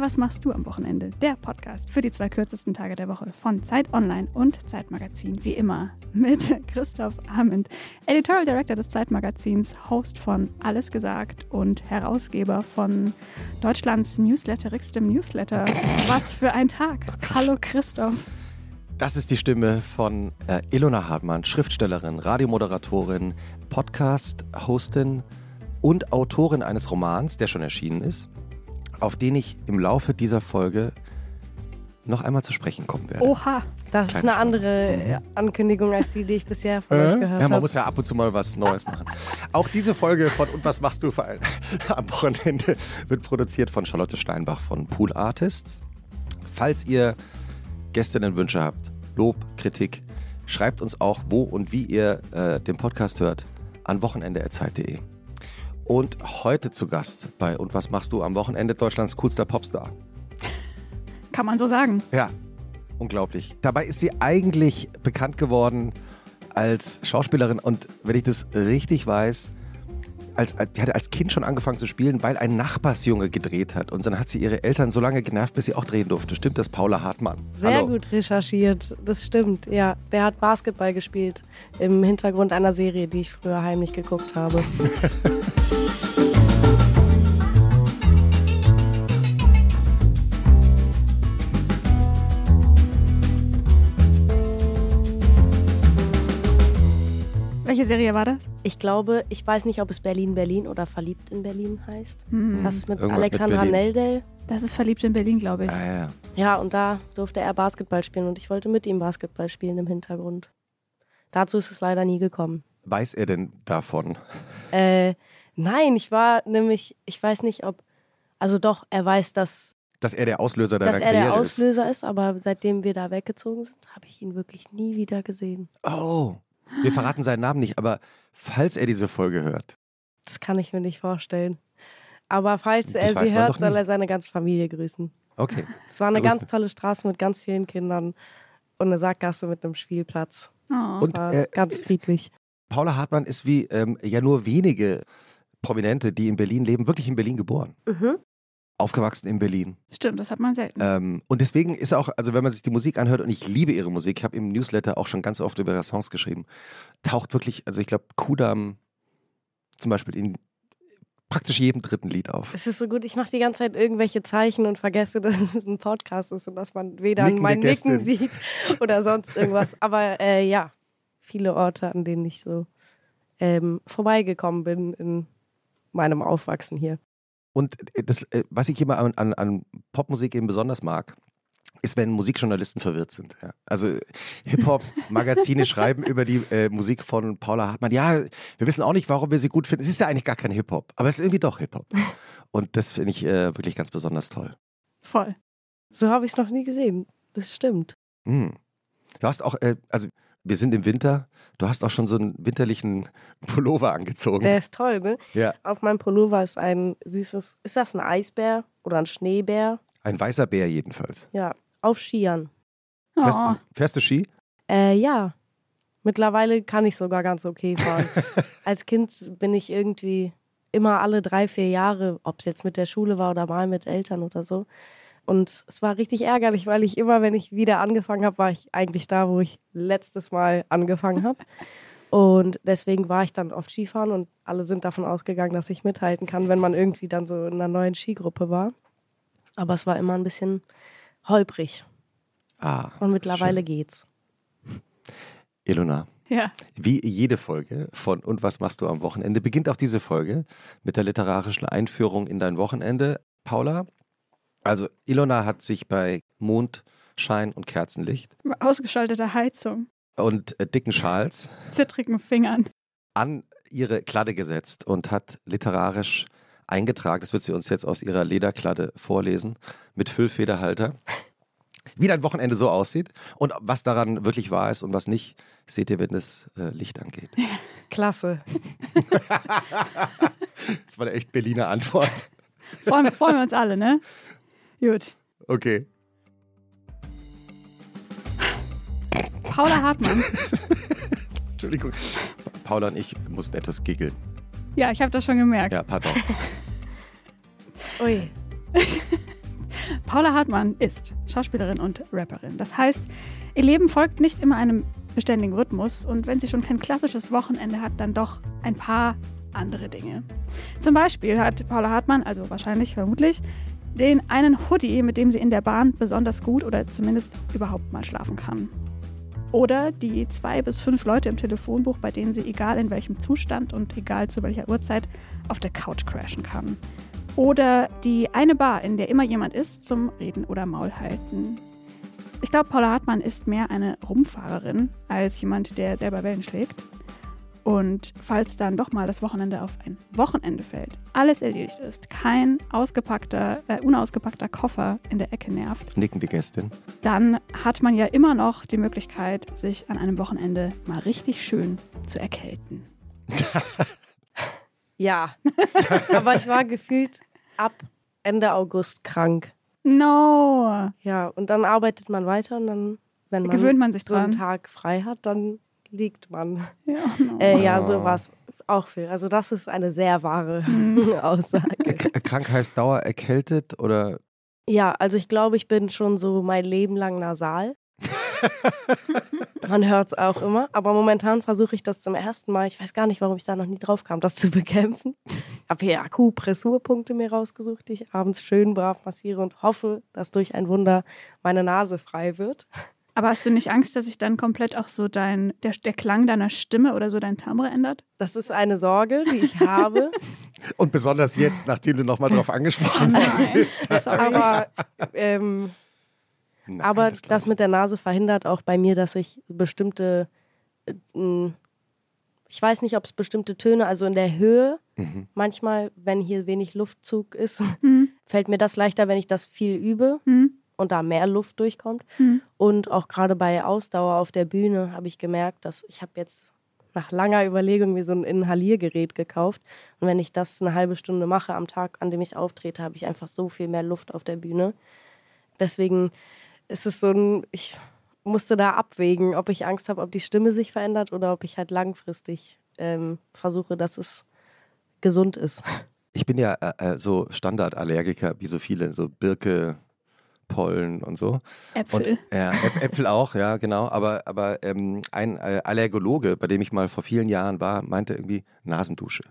was machst du am Wochenende? Der Podcast für die zwei kürzesten Tage der Woche von Zeit Online und Zeitmagazin. Wie immer mit Christoph Amend, Editorial Director des Zeitmagazins, Host von Alles gesagt und Herausgeber von Deutschlands newsletterigstem Newsletter. Was für ein Tag. Hallo Christoph. Das ist die Stimme von äh, Ilona Hartmann, Schriftstellerin, Radiomoderatorin, Podcast-Hostin und Autorin eines Romans, der schon erschienen ist, auf den ich im Laufe dieser Folge noch einmal zu sprechen kommen werde. Oha. Das ist Kleine eine andere Schwung. äh, Ankündigung, als die, die ich bisher von Äh? euch gehört Ja, man habe. muss ja ab und zu mal was Neues machen. Auch diese Folge von Und was machst du am Wochenende wird produziert von Charlotte Steinbach von Pool Artists. Falls ihr Gästinnenwünsche habt, Lob, Kritik, schreibt uns auch, wo und wie ihr äh, den Podcast hört, an wochenende.zeit.de. Und heute zu Gast bei Und was machst du am Wochenende Deutschlands coolster Popstar. Kann man so sagen. Ja, unglaublich. Dabei ist sie eigentlich bekannt geworden als Schauspielerin und wenn ich das richtig weiß, als, die hatte als Kind schon angefangen zu spielen, weil ein Nachbarsjunge gedreht hat. Und dann hat sie ihre Eltern so lange genervt, bis sie auch drehen durfte. Stimmt das, Paula Hartmann? Sehr Hallo. gut recherchiert, das stimmt. Ja, der hat Basketball gespielt im Hintergrund einer Serie, die ich früher heimlich geguckt habe. Welche Serie war das? Ich glaube, ich weiß nicht, ob es Berlin Berlin oder Verliebt in Berlin heißt. Hm. Das mit Irgendwas mit Alexandra Berlin. Neldel. Das ist verliebt in Berlin, glaube ich. Ja, ja, ja. Und da durfte er Basketball spielen und ich wollte mit ihm Basketball spielen im Hintergrund. Dazu ist es leider nie gekommen. Weiß er denn davon? Äh, nein, ich war nämlich, ich weiß nicht, ob, also doch, er weiß, dass, Dass er der Auslöser deiner dass er Karriere der Auslöser ist. aber seitdem wir da weggezogen sind, habe ich ihn wirklich nie wieder gesehen. ist? Oh, wir verraten seinen Namen nicht, aber falls er diese Folge hört, Das kann ich mir nicht vorstellen. Aber falls Das er sie hört, soll er seine ganze Familie grüßen. okay. Es war eine Grüße. ganz tolle Straße mit ganz vielen Kindern und eine Sackgasse mit einem Spielplatz. Oh. Und War äh, ganz friedlich. Paula Hartmann ist wie ähm, ja nur wenige Prominente, die in Berlin leben, wirklich in Berlin geboren. Mhm. Aufgewachsen in Berlin. Stimmt, das hat man selten. Ähm, und deswegen ist auch, also wenn man sich die Musik anhört, und ich liebe ihre Musik, ich habe im Newsletter auch schon ganz oft über ihre Songs geschrieben, taucht wirklich, also ich glaube, Kudam zum Beispiel in praktisch jedem dritten Lied auf. Es ist so gut, ich mache die ganze Zeit irgendwelche Zeichen und vergesse, dass es ein Podcast ist und dass man weder Nickende mein Nicken Gästin. sieht oder sonst irgendwas. Aber äh, ja, viele Orte, an denen ich so ähm, vorbeigekommen bin in meinem Aufwachsen hier. Und äh, das, äh, was ich immer an, an, an Popmusik eben besonders mag, ist, wenn Musikjournalisten verwirrt sind. Ja. Also Hip-Hop-Magazine schreiben über die äh, Musik von Paula Hartmann. Ja, wir wissen auch nicht, warum wir sie gut finden. Es ist ja eigentlich gar kein Hip-Hop, aber es ist irgendwie doch Hip-Hop. Und das finde ich äh, wirklich ganz besonders toll. Voll. So habe ich es noch nie gesehen. Das stimmt. Hm. Du hast auch, äh, also wir sind im Winter, du hast auch schon so einen winterlichen Pullover angezogen. Der ist toll, ne? Ja. Auf meinem Pullover ist ein süßes, ist das ein Eisbär oder ein Schneebär? Ein weißer Bär jedenfalls. Ja, auf Skiern. Fährst, Oh. fährst du Ski? Äh, ja. Mittlerweile kann ich sogar ganz okay fahren. Als Kind bin ich irgendwie immer alle drei, vier Jahre, ob es jetzt mit der Schule war oder mal mit Eltern oder so. Und es war richtig ärgerlich, weil ich immer, wenn ich wieder angefangen habe, war ich eigentlich da, wo ich letztes Mal angefangen habe. Und deswegen war ich dann oft Skifahren und alle sind davon ausgegangen, dass ich mithalten kann, wenn man irgendwie dann so in einer neuen Skigruppe war. Aber es war immer ein bisschen holprig. Ah. Und mittlerweile schön. geht's. Ilona, Ja. Wie jede Folge von Und was machst du am Wochenende beginnt auch diese Folge mit der literarischen Einführung in dein Wochenende. Paula, also Ilona hat sich bei Mondschein und Kerzenlicht Ausgeschaltete Heizung, und äh, dicken Schals zittrigen Fingern. an ihre Kladde gesetzt und hat literarisch eingetragen, das wird sie uns jetzt aus ihrer Lederkladde vorlesen, mit Füllfederhalter, wie dein Wochenende so aussieht und was daran wirklich wahr ist und was nicht, seht ihr, wenn das äh, Licht angeht. Klasse. Das war eine echt Berliner Antwort. Freuen, freuen wir uns alle, ne? Gut. Okay. Paula Hartmann. Entschuldigung. Paula und ich mussten etwas giggeln. Ja, ich habe das schon gemerkt. Ja, pardon. Ui. Paula Hartmann ist Schauspielerin und Rapperin. Das heißt, ihr Leben folgt nicht immer einem beständigen Rhythmus und wenn sie schon kein klassisches Wochenende hat, dann doch ein paar andere Dinge. Zum Beispiel hat Paula Hartmann, also wahrscheinlich, vermutlich, den einen Hoodie, mit dem sie in der Bahn besonders gut oder zumindest überhaupt mal schlafen kann. Oder die zwei bis fünf Leute im Telefonbuch, bei denen sie egal in welchem Zustand und egal zu welcher Uhrzeit auf der Couch crashen kann. Oder die eine Bar, in der immer jemand ist, zum Reden oder Maul halten. Ich glaube, Paula Hartmann ist mehr eine Rumfahrerin als jemand, der selber Wellen schlägt. Und falls dann doch mal das Wochenende auf ein Wochenende fällt, alles erledigt ist, kein ausgepackter, äh, unausgepackter Koffer in der Ecke nervt, Nicken die Gästin. dann hat man ja immer noch die Möglichkeit, sich an einem Wochenende mal richtig schön zu erkälten. Ja. Aber ich war gefühlt ab Ende August krank. No! Ja, und dann arbeitet man weiter und dann, wenn man Gewöhnt man sich so einen dran. Tag frei hat, dann liegt man. Ja, no. Äh, ja, so war es auch viel. Also das ist eine sehr wahre Mhm. Aussage. K krank heißt Dauer erkältet oder Ja, also ich glaube, ich bin schon so mein Leben lang nasal. Man hört es auch immer. Aber momentan versuche ich das zum ersten Mal. Ich weiß gar nicht, warum ich da noch nie drauf kam, das zu bekämpfen. Ich habe hier Akupressurpunkte mir rausgesucht, die ich abends schön brav massiere und hoffe, dass durch ein Wunder meine Nase frei wird. Aber hast du nicht Angst, dass sich dann komplett auch so dein, der, der Klang deiner Stimme oder so dein Timbre ändert? Das ist eine Sorge, die ich habe. Und besonders jetzt, nachdem du nochmal drauf angesprochen worden bist. Sorry. Aber, ähm, Nein, aber das das mit der Nase verhindert auch bei mir, dass ich bestimmte, äh, ich weiß nicht, ob es bestimmte Töne, also in der Höhe, Mhm. manchmal, wenn hier wenig Luftzug ist, Hm, fällt mir das leichter, wenn ich das viel übe hm, und da mehr Luft durchkommt. hm. Und auch gerade bei Ausdauer auf der Bühne habe ich gemerkt, dass ich habe jetzt nach langer Überlegung mir so ein Inhaliergerät gekauft. Und wenn ich das eine halbe Stunde mache am Tag, an dem ich auftrete, habe ich einfach so viel mehr Luft auf der Bühne. Deswegen ist es so ein, ich musste da abwägen, ob ich Angst habe, ob die Stimme sich verändert oder ob ich halt langfristig ähm, versuche, dass es gesund ist. Ich bin ja äh, äh, so Standardallergiker, wie so viele, so Birke, Pollen und so. Äpfel. Und, ja, Äp Äpfel auch, ja, genau. Aber, aber ähm, ein äh, Allergologe, bei dem ich mal vor vielen Jahren war, meinte irgendwie Nasendusche.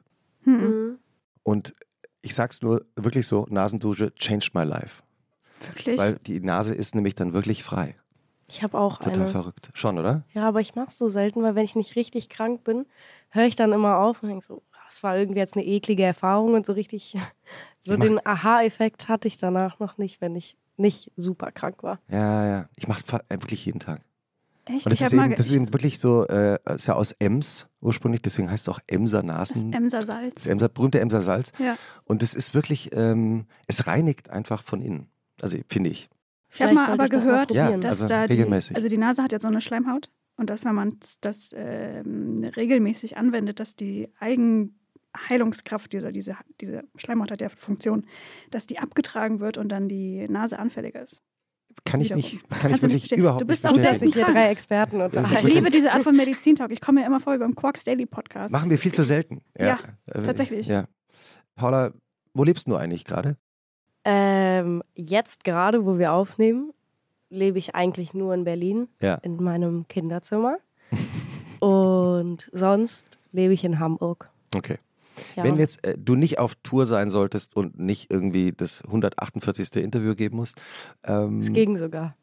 Hm. Und ich sag's nur wirklich so: Nasendusche changed my life. Wirklich? Weil die Nase ist nämlich dann wirklich frei. Ich habe auch Total eine. verrückt. Schon, oder? Ja, aber ich mache es so selten, weil wenn ich nicht richtig krank bin, höre ich dann immer auf und denke so, das war irgendwie jetzt eine eklige Erfahrung und so richtig, so den Aha-Effekt hatte ich danach noch nicht, wenn ich nicht super krank war. Ja, ja. Ich mach's fa- äh, wirklich jeden Tag. Echt? Und das ich ist, eben, das ist eben wirklich so, äh, ist ja aus Ems ursprünglich, deswegen heißt es auch Emser Nasen. Emser Salz. Das Emser, berühmte Emser Salz. Ja. Und es ist wirklich, ähm, es reinigt einfach von innen. Also finde ich. Ich habe mal aber ich das mal gehört, probieren. dass also da die, regelmäßig. also die Nase hat ja so eine Schleimhaut und dass wenn man das ähm, regelmäßig anwendet, dass die Eigenheilungskraft dieser diese, diese Schleimhaut hat ja Funktion, dass die abgetragen wird und dann die Nase anfälliger ist. Kann ich Wiederum. nicht, kann ich du nicht wirklich überhaupt Du bist nicht auch Gut, dass selten sich hier krank. drei Experten Das Ich liebe diese Art von Medizintalk. Ich komme ja immer vor beim Quarks Daily Podcast. Machen wir viel zu selten. Ja, äh, tatsächlich. Ja. Paula, wo lebst du eigentlich gerade? Ähm, jetzt gerade, wo wir aufnehmen, lebe ich eigentlich nur in Berlin, Ja. in meinem Kinderzimmer. und sonst lebe ich in Hamburg. Okay. Ja. Wenn jetzt äh, du nicht auf Tour sein solltest und nicht irgendwie das 148. Interview geben musst. Ähm, es ging sogar.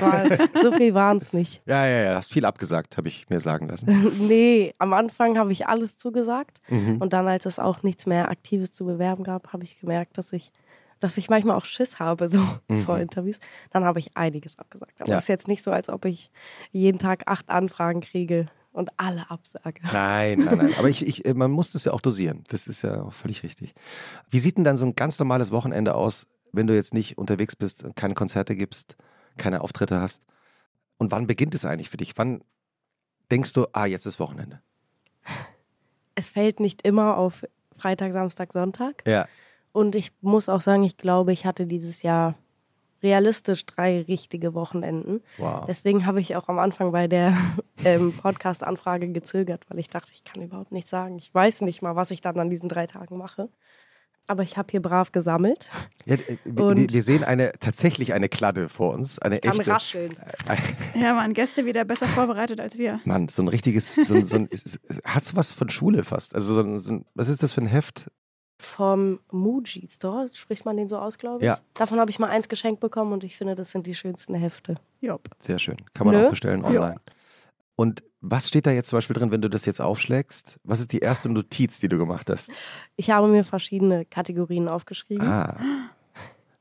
War, so viel waren es nicht. ja, ja, ja, hast viel abgesagt, habe ich mir sagen lassen. nee, am Anfang habe ich alles zugesagt. Mhm. Und dann, als es auch nichts mehr Aktives zu bewerben gab, habe ich gemerkt, dass ich, dass ich manchmal auch Schiss habe, so Mhm. vor Interviews. Dann habe ich einiges abgesagt. Aber Ja. es ist jetzt nicht so, als ob ich jeden Tag acht Anfragen kriege und alle absage. Nein, nein, nein. Aber ich, ich, äh, man muss das ja auch dosieren. Das ist ja auch völlig richtig. Wie sieht denn dann so ein ganz normales Wochenende aus, wenn du jetzt nicht unterwegs bist, keine Konzerte gibst, keine Auftritte hast? Und wann beginnt es eigentlich für dich? Wann denkst du, ah, jetzt ist Wochenende? Es fällt nicht immer auf Freitag, Samstag, Sonntag. Ja. Und ich muss auch sagen, ich glaube, ich hatte dieses Jahr realistisch drei richtige Wochenenden. Wow. Deswegen habe ich auch am Anfang bei der ähm, Podcast-Anfrage gezögert, weil ich dachte, ich kann überhaupt nichts sagen. Ich weiß nicht mal, was ich dann an diesen drei Tagen mache. Aber ich habe hier brav gesammelt. Ja, äh, wir, wir- sehen eine, tatsächlich eine Kladde vor uns. Eine Kann echte. rascheln. Ja, waren Gäste wieder besser vorbereitet als wir. Mann, so ein richtiges, so ein, so ein, es- es- hat's was von Schule fast. Also so ein, so ein, was ist das für ein Heft? Vom Muji Store, spricht man den so aus, glaube ich. Ja. Davon habe ich mal eins geschenkt bekommen und ich finde, das sind die schönsten Hefte. Jopp. Sehr schön. Kann man Nö. auch bestellen online. Und was steht da jetzt zum Beispiel drin, wenn du das jetzt aufschlägst? Was ist die erste Notiz, die du gemacht hast? Ich habe mir verschiedene Kategorien aufgeschrieben Ah,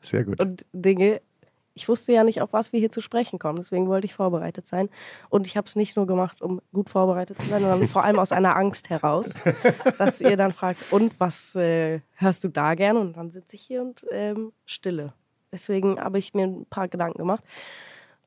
sehr gut. und Dinge. Ich wusste ja nicht, auf was wir hier zu sprechen kommen, deswegen wollte ich vorbereitet sein. Und ich habe es nicht nur gemacht, um gut vorbereitet zu sein, sondern vor allem aus einer Angst heraus, dass ihr dann fragt, und was äh, hörst du da gerne? Und dann sitze ich hier und ähm, stille. Deswegen habe ich mir ein paar Gedanken gemacht.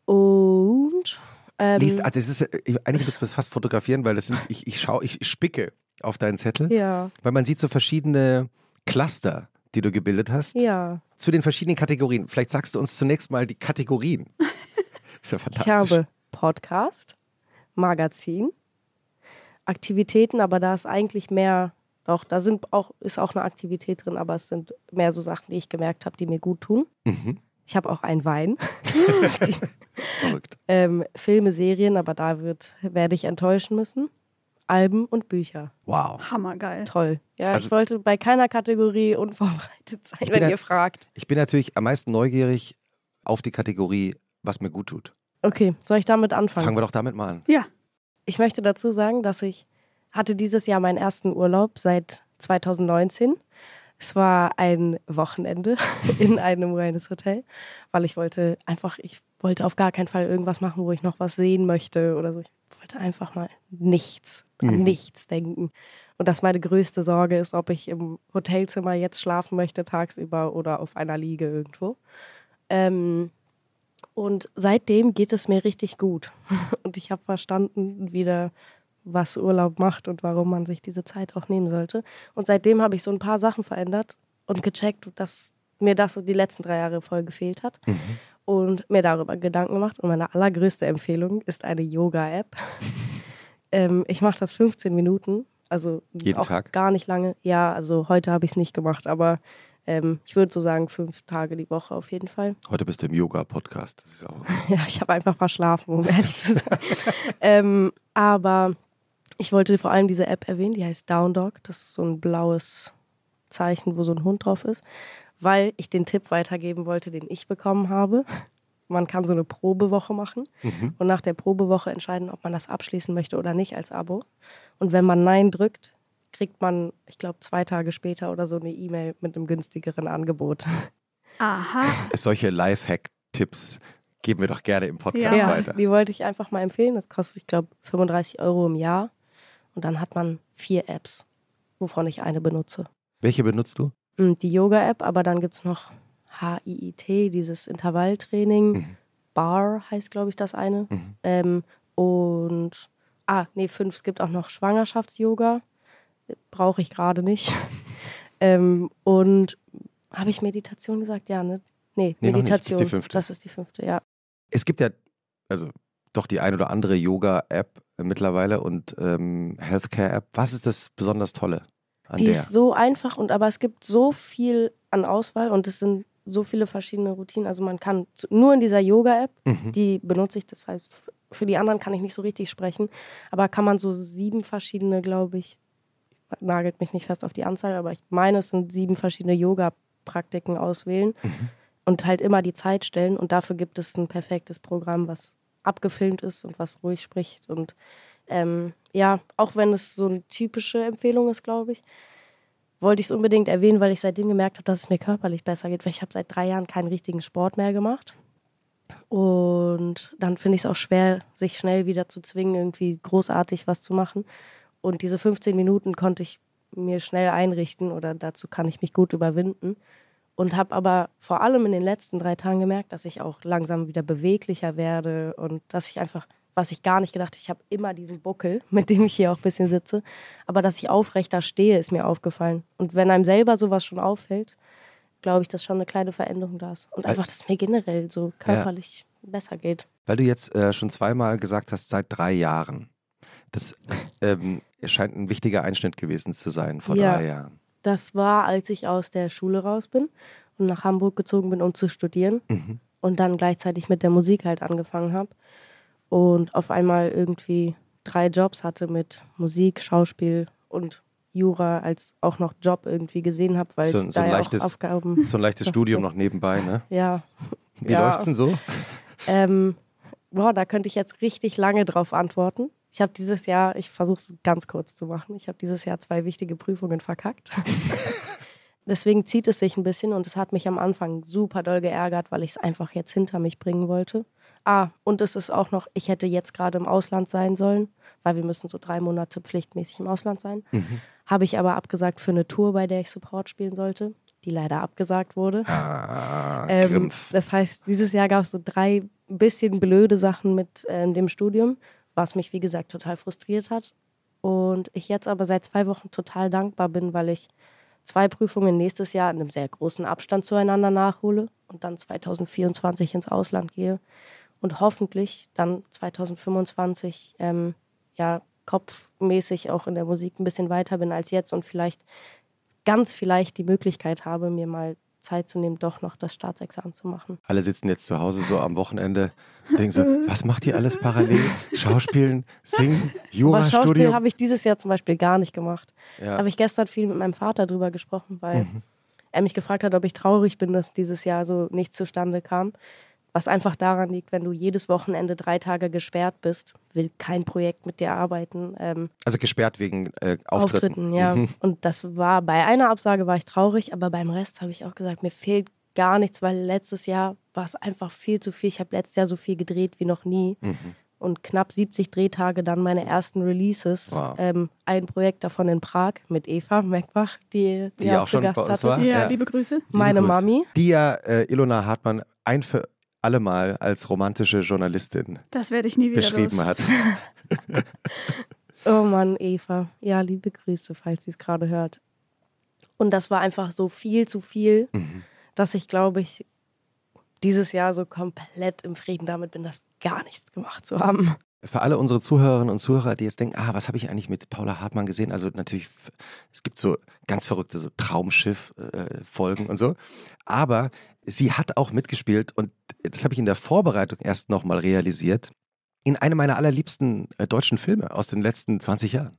Und ähm, Liest, ah, das ist, äh, eigentlich müssen wir es fast fotografieren, weil das sind, ich, ich schaue, ich spicke auf deinen Zettel, ja, weil man sieht so verschiedene Cluster, die du gebildet hast, ja. zu den verschiedenen Kategorien. Vielleicht sagst du uns zunächst mal die Kategorien. ist ja Ich fantastisch. habe Podcast, Magazin, Aktivitäten, aber da ist eigentlich mehr, doch, da sind auch, ist auch eine Aktivität drin, aber es sind mehr so Sachen, die ich gemerkt habe, die mir gut tun. Mhm. Ich habe auch einen Wein, Verrückt. ähm, Filme, Serien, aber da wird, werde ich enttäuschen müssen. Alben und Bücher. Wow. Hammergeil. Toll. Ja, Also- ich wollte bei keiner Kategorie unvorbereitet sein, wenn ihr fragt. Ich bin natürlich am meisten neugierig auf die Kategorie, was mir gut tut. Okay, soll ich damit anfangen? Fangen wir doch damit mal an. Ja. Ich möchte dazu sagen, dass ich hatte dieses Jahr meinen ersten Urlaub seit 2019. Es war ein Wochenende in einem Wellness-Hotel, weil ich wollte einfach, ich wollte auf gar keinen Fall irgendwas machen, wo ich noch was sehen möchte oder so. Ich wollte einfach mal nichts, an Mhm. nichts denken. Und das meine größte Sorge ist, ob ich im Hotelzimmer jetzt schlafen möchte tagsüber oder auf einer Liege irgendwo. Ähm, und seitdem geht es mir richtig gut. Und ich habe verstanden wieder, was Urlaub macht und warum man sich diese Zeit auch nehmen sollte. Und seitdem habe ich so ein paar Sachen verändert und gecheckt, dass mir das die letzten drei Jahre voll gefehlt hat. Mhm. Und mir darüber Gedanken gemacht. Und meine allergrößte Empfehlung ist eine Yoga-App. ähm, ich mache das 15 Minuten. Also Jeden auch Tag? gar nicht lange. Ja, also heute habe ich es nicht gemacht, aber ähm, ich würde so sagen, fünf Tage die Woche auf jeden Fall. Heute bist du im Yoga-Podcast. Ja, ich habe einfach verschlafen, um ehrlich zu sein. ähm, aber ich wollte vor allem diese App erwähnen, die heißt Down Dog. Das ist so ein blaues Zeichen, wo so ein Hund drauf ist, weil ich den Tipp weitergeben wollte, den ich bekommen habe. Man kann so eine Probewoche machen Mhm. und nach der Probewoche entscheiden, ob man das abschließen möchte oder nicht als Abo. Und wenn man Nein drückt, kriegt man, ich glaube, zwei Tage später oder so eine E-Mail mit einem günstigeren Angebot. Aha. solche Lifehack-Tipps geben wir doch gerne im Podcast Ja. weiter. Die wollte ich einfach mal empfehlen. Das kostet, ich glaube, 35 Euro im Jahr. Und dann hat man vier Apps, wovon ich eine benutze. Welche benutzt du? Mm, Die Yoga-App, aber dann gibt es noch HIIT, dieses Intervalltraining. Mhm. Bar heißt, glaube ich, das eine. Mhm. Ähm, und, ah, nee, fünf, es gibt auch noch Schwangerschafts-Yoga. Brauche ich gerade nicht. ähm, und habe ich Meditation gesagt? Ja, ne? Nee, Nee, nicht. Das ist die Meditation. fünfte. Das ist die fünfte, ja. Es gibt ja, also doch die ein oder andere Yoga-App mittlerweile und ähm, Healthcare-App. Was ist das besonders Tolle an Die der? ist so einfach und aber es gibt so viel an Auswahl und es sind so viele verschiedene Routinen. Also man kann nur in dieser Yoga-App, Mhm. die benutze ich, das heißt, für die anderen kann ich nicht so richtig sprechen, aber kann man so sieben verschiedene, glaube ich, nagelt mich nicht fest auf die Anzahl, aber ich meine, es sind sieben verschiedene Yoga-Praktiken auswählen Mhm. und halt immer die Zeit stellen und dafür gibt es ein perfektes Programm, was abgefilmt ist und was ruhig spricht und ähm, ja, auch wenn es so eine typische Empfehlung ist, glaube ich, wollte ich es unbedingt erwähnen, weil ich seitdem gemerkt habe, dass es mir körperlich besser geht, weil ich habe seit drei Jahren keinen richtigen Sport mehr gemacht. Und dann finde ich es auch schwer, sich schnell wieder zu zwingen, irgendwie großartig was zu machen. Und diese 15 Minuten konnte ich mir schnell einrichten oder dazu kann ich mich gut überwinden. Und habe aber vor allem in den letzten drei Tagen gemerkt, dass ich auch langsam wieder beweglicher werde und dass ich einfach, was ich gar nicht gedacht, ich habe immer diesen Buckel, mit dem ich hier auch ein bisschen sitze, aber dass ich aufrechter stehe, ist mir aufgefallen. Und wenn einem selber sowas schon auffällt, glaube ich, dass schon eine kleine Veränderung da ist. Und einfach, dass es mir generell so körperlich besser geht. Weil du jetzt äh, schon zweimal gesagt hast, seit drei Jahren. Das ähm, scheint ein wichtiger Einschnitt gewesen zu sein vor Ja. drei Jahren. Das war, als ich aus der Schule raus bin und nach Hamburg gezogen bin, um zu studieren. Mhm. Und dann gleichzeitig mit der Musik halt angefangen habe. Und auf einmal irgendwie drei Jobs hatte mit Musik, Schauspiel und Jura als auch noch Job irgendwie gesehen habe, weil So- ich so da ein ja leichtes- auch Aufgaben. So ein leichtes Studium noch nebenbei, ne? Ja. Wie Ja. läuft's denn so? Ähm, boah, da könnte ich jetzt richtig lange drauf antworten. Ich habe dieses Jahr, ich versuche es ganz kurz zu machen, ich habe dieses Jahr zwei wichtige Prüfungen verkackt. Deswegen zieht es sich ein bisschen und es hat mich am Anfang super doll geärgert, weil ich es einfach jetzt hinter mich bringen wollte. Ah, und es ist auch noch, ich hätte jetzt gerade im Ausland sein sollen, weil wir müssen so drei Monate pflichtmäßig im Ausland sein. Habe ich aber abgesagt für eine Tour, bei der ich Support spielen sollte, die leider abgesagt wurde. Ah, Ähm, das heißt, dieses Jahr gab es so drei bisschen blöde Sachen mit ähm, dem Studium, was mich, wie gesagt, total frustriert hat. Und ich jetzt aber seit zwei Wochen total dankbar bin, weil ich zwei Prüfungen nächstes Jahr in einem sehr großen Abstand zueinander nachhole und dann 2024 ins Ausland gehe und hoffentlich dann 2025 ähm, ja kopfmäßig auch in der Musik ein bisschen weiter bin als jetzt und vielleicht ganz vielleicht die Möglichkeit habe, mir mal Zeit zu nehmen, doch noch das Staatsexamen zu machen. Alle sitzen jetzt zu Hause so am Wochenende, denken so, was macht ihr alles parallel? Schauspielen, singen, Aber Schauspiel Jurastudium? habe ich dieses Jahr zum Beispiel gar nicht gemacht. Ja. Habe ich gestern viel mit meinem Vater drüber gesprochen, weil Mhm. er mich gefragt hat, ob ich traurig bin, dass dieses Jahr so nichts zustande kam. Was einfach daran liegt, wenn du jedes Wochenende drei Tage gesperrt bist, will kein Projekt mit dir arbeiten. Ähm, Also gesperrt wegen äh, Auftritten. ja. Mhm. Und das war bei einer Absage war ich traurig, aber beim Rest habe ich auch gesagt, mir fehlt gar nichts, weil letztes Jahr war es einfach viel zu viel. Ich habe letztes Jahr so viel gedreht wie noch nie. Mhm. Und knapp 70 Drehtage dann meine ersten Releases. Wow. Ähm, ein Projekt davon in Prag mit Eva Meckbach, die, Die ihr auch schon zu Gast bei uns hattet. war. Ja, Ja. liebe Grüße. Liebe Meine Grüße. Mami. Die ja äh, Ilona Hartmann ein für alle Mal als romantische Journalistin Das werde ich nie wieder beschrieben los. hat. Oh Mann, Eva. Ja, liebe Grüße, falls sie es gerade hört. Und das war einfach so viel zu viel, Mhm. dass ich, glaube ich, dieses Jahr so komplett im Frieden damit bin, das gar nichts gemacht zu haben. Für alle unsere Zuhörerinnen und Zuhörer, die jetzt denken, ah, was habe ich eigentlich mit Paula Hartmann gesehen? Also natürlich, es gibt so ganz verrückte so Traumschiff-Folgen und so. Aber sie hat auch mitgespielt und das habe ich in der Vorbereitung erst nochmal realisiert, in einem meiner allerliebsten äh, deutschen Filme aus den letzten 20 Jahren.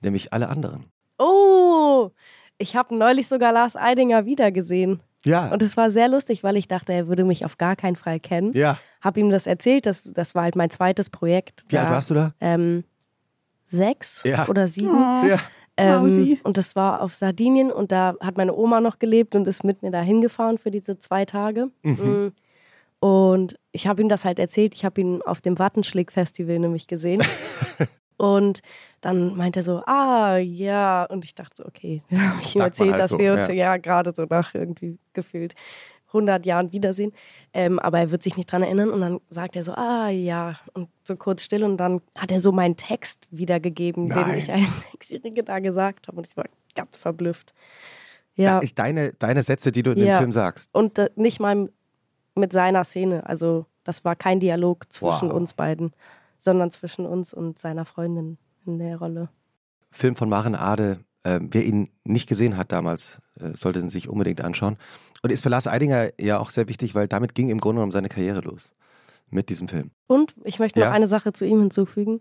Nämlich alle anderen. Oh, ich habe neulich sogar Lars Eidinger wiedergesehen. Ja. Und es war sehr lustig, weil ich dachte, er würde mich auf gar keinen Fall kennen. ja. Hab ihm das erzählt, das, das war halt mein zweites Projekt. Wie alt Da, warst du da? Ähm, sechs Ja. oder sieben. Ja. Ähm, und das war auf Sardinien und da hat meine Oma noch gelebt und ist mit mir da hingefahren für diese zwei Tage. Mm. Und ich habe ihm das halt erzählt. Ich habe ihn auf dem Wattenschläg-Festival nämlich gesehen. und dann meinte er so, ah, ja. Und ich dachte so, okay. Habe ich ihm erzählt, halt dass so, wir uns ja. ja, gerade so nach irgendwie gefühlt 100 Jahren wiedersehen. Ähm, aber er wird sich nicht dran erinnern. Und dann sagt er so, ah, ja. Und so kurz still. Und dann hat er so meinen Text wiedergegeben, den Nein. ich als Sechsjährige da gesagt habe. Und ich war ganz verblüfft. Ja. De- Deine, deine Sätze, die du in dem Ja. Film sagst. Und äh, nicht mal mit seiner Szene. Also das war kein Dialog zwischen Wow. uns beiden, sondern zwischen uns und seiner Freundin in der Rolle. Film von Maren Ade. Ähm, wer ihn nicht gesehen hat damals, äh, sollte ihn sich unbedingt anschauen. Und ist für Lars Eidinger ja auch sehr wichtig, weil damit ging im Grunde genommen seine Karriere los. Mit diesem Film. Und ich möchte noch Ja. eine Sache zu ihm hinzufügen,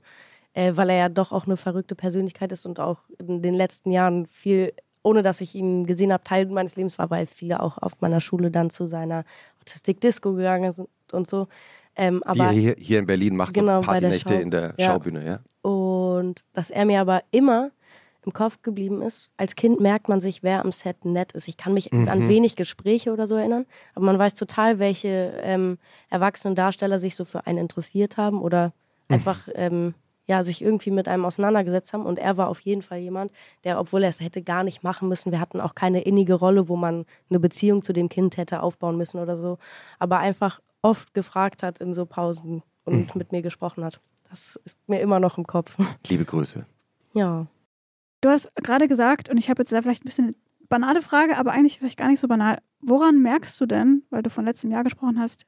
äh, weil er ja doch auch eine verrückte Persönlichkeit ist und auch in den letzten Jahren viel, ohne dass ich ihn gesehen habe, Teil meines Lebens war, weil viele auch auf meiner Schule dann zu seiner Autistik-Disco gegangen sind und so. Ähm, die aber er hier, hier in Berlin macht, Genau, so der Partynächte Schau. in der Ja. Schaubühne, ja. Und dass er mir aber immer im Kopf geblieben ist. Als Kind merkt man sich, wer am Set nett ist. Ich kann mich Mhm. an wenig Gespräche oder so erinnern, aber man weiß total, welche ähm, erwachsenen Darsteller sich so für einen interessiert haben oder Mhm. einfach ähm, ja, sich irgendwie mit einem auseinandergesetzt haben. Und er war auf jeden Fall jemand, der, obwohl er es hätte gar nicht machen müssen, wir hatten auch keine innige Rolle, wo man eine Beziehung zu dem Kind hätte aufbauen müssen oder so, aber einfach oft gefragt hat in so Pausen und Mhm. mit mir gesprochen hat. Das ist mir immer noch im Kopf. Liebe Grüße. Ja. Du hast gerade gesagt, und ich habe jetzt da vielleicht ein bisschen eine banale Frage, aber eigentlich vielleicht gar nicht so banal. Woran merkst du denn, weil du von letztem Jahr gesprochen hast,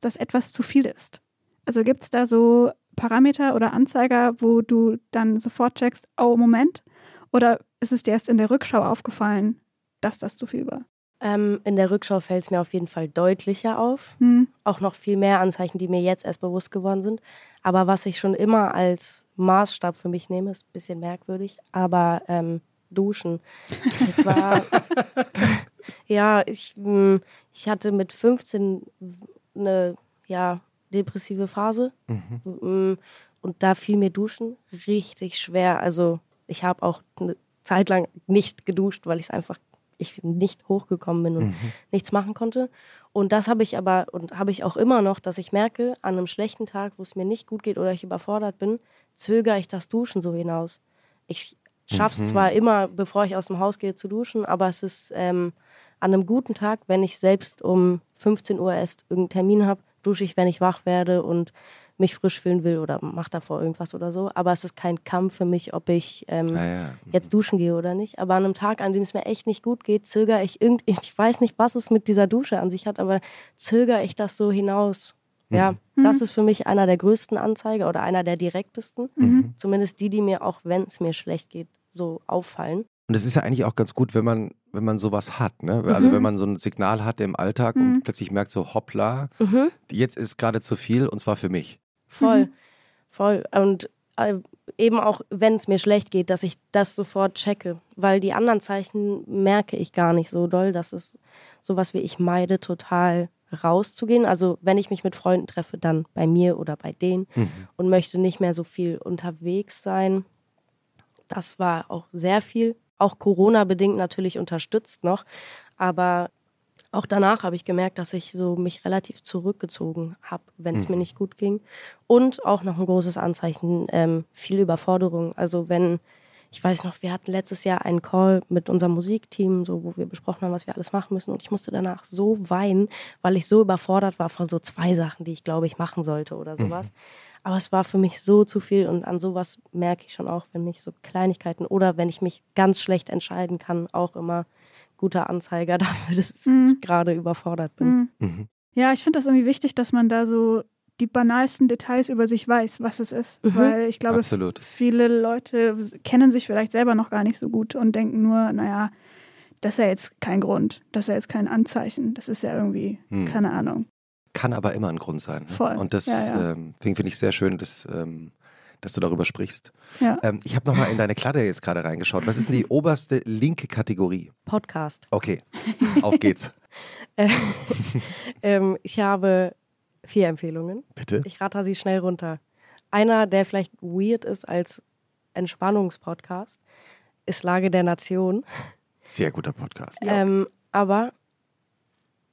dass etwas zu viel ist? Also gibt es da so Parameter oder Anzeiger, wo du dann sofort checkst, oh Moment? Oder ist es dir erst in der Rückschau aufgefallen, dass das zu viel war? Ähm, in der Rückschau fällt es mir auf jeden Fall deutlicher auf. Hm. Auch noch viel mehr Anzeichen, die mir jetzt erst bewusst geworden sind. Aber was ich schon immer als Maßstab für mich nehme, ist ein bisschen merkwürdig, aber ähm, Duschen. Ich war, ja, ich, mh, ich hatte mit 15 eine ja, depressive Phase. Mhm. Und da fiel mir Duschen richtig schwer. Also ich habe auch eine Zeit lang nicht geduscht, weil ich es einfach ich nicht hochgekommen bin und Mhm. nichts machen konnte. Und das habe ich aber und habe ich auch immer noch, dass ich merke, an einem schlechten Tag, wo es mir nicht gut geht oder ich überfordert bin, zögere ich das Duschen so hinaus. Ich schaffe es Mhm. zwar immer, bevor ich aus dem Haus gehe, zu duschen, aber es ist ähm, an einem guten Tag, wenn ich selbst um 15 Uhr erst irgendeinen Termin habe, dusche ich, wenn ich wach werde und mich frisch fühlen will oder mache davor irgendwas oder so. Aber es ist kein Kampf für mich, ob ich ähm, Ah, ja. jetzt duschen gehe oder nicht. Aber an einem Tag, an dem es mir echt nicht gut geht, zögere ich irgendwie, ich weiß nicht, was es mit dieser Dusche an sich hat, aber zögere ich das so hinaus. Ja, das ist für mich einer der größten Anzeiger oder einer der direktesten. Mhm. Zumindest die, die mir auch, wenn es mir schlecht geht, so auffallen. Und es ist ja eigentlich auch ganz gut, wenn man, wenn man sowas hat. Ne? Also Mhm. wenn man so ein Signal hat im Alltag Mhm. und plötzlich merkt so, hoppla, Mhm. jetzt ist gerade zu viel und zwar für mich. Voll, Mhm. voll. Und äh, eben auch, wenn es mir schlecht geht, dass ich das sofort checke. Weil die anderen Zeichen merke ich gar nicht so doll. Das ist sowas wie ich meide total rauszugehen. Also wenn ich mich mit Freunden treffe, dann bei mir oder bei denen Mhm. und möchte nicht mehr so viel unterwegs sein. Das war auch sehr viel, auch Corona-bedingt natürlich unterstützt noch. Aber auch danach habe ich gemerkt, dass ich so mich relativ zurückgezogen habe, wenn es mir Mhm. nicht gut ging. Und auch noch ein großes Anzeichen, ähm, viel Überforderung. Also wenn, ich weiß noch, wir hatten letztes Jahr einen Call mit unserem Musikteam, so, wo wir besprochen haben, was wir alles machen müssen. Und ich musste danach so weinen, weil ich so überfordert war von so zwei Sachen, die ich glaube ich machen sollte oder sowas. Aber es war für mich so zu viel und an sowas merke ich schon auch, wenn mich so Kleinigkeiten oder wenn ich mich ganz schlecht entscheiden kann, auch immer guter Anzeiger dafür, dass Mhm. ich gerade überfordert bin. Mhm. Mhm. Ja, ich finde das irgendwie wichtig, dass man da so die banalsten Details über sich weiß, was es ist. Mhm. Weil ich glaube, Absolut. viele Leute kennen sich vielleicht selber noch gar nicht so gut und denken nur, naja, das ist ja jetzt kein Grund, das ist ja jetzt kein Anzeichen, das ist ja irgendwie, Hm. keine Ahnung. Kann aber immer ein Grund sein. Ne? Voll. Und das Ja, ja. ähm, finde find ich sehr schön, dass, ähm, dass du darüber sprichst. Ja. Ähm, ich habe nochmal in deine Kladde jetzt gerade reingeschaut. Was ist denn die oberste linke Kategorie? Podcast. Okay, auf geht's. Äh, ähm, ich habe vier Empfehlungen. Bitte. Ich rate sie schnell runter. Einer, der vielleicht weird ist als Entspannungspodcast, ist Lage der Nation. Sehr guter Podcast. Ähm, aber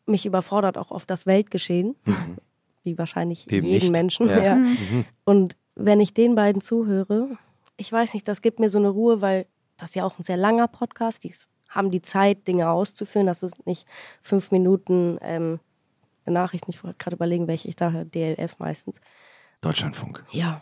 mich überfordert auch oft das Weltgeschehen, Mhm. wie wahrscheinlich Wem jeden nicht? Menschen. Ja. Ja. Mhm. Und wenn ich den beiden zuhöre, ich weiß nicht, das gibt mir so eine Ruhe, weil das ist ja auch ein sehr langer Podcast. Die haben die Zeit, Dinge auszuführen. Das ist nicht fünf Minuten ähm, Nachrichten. Ich wollte gerade überlegen, welche ich da höre. DLF meistens. Deutschlandfunk. Ja,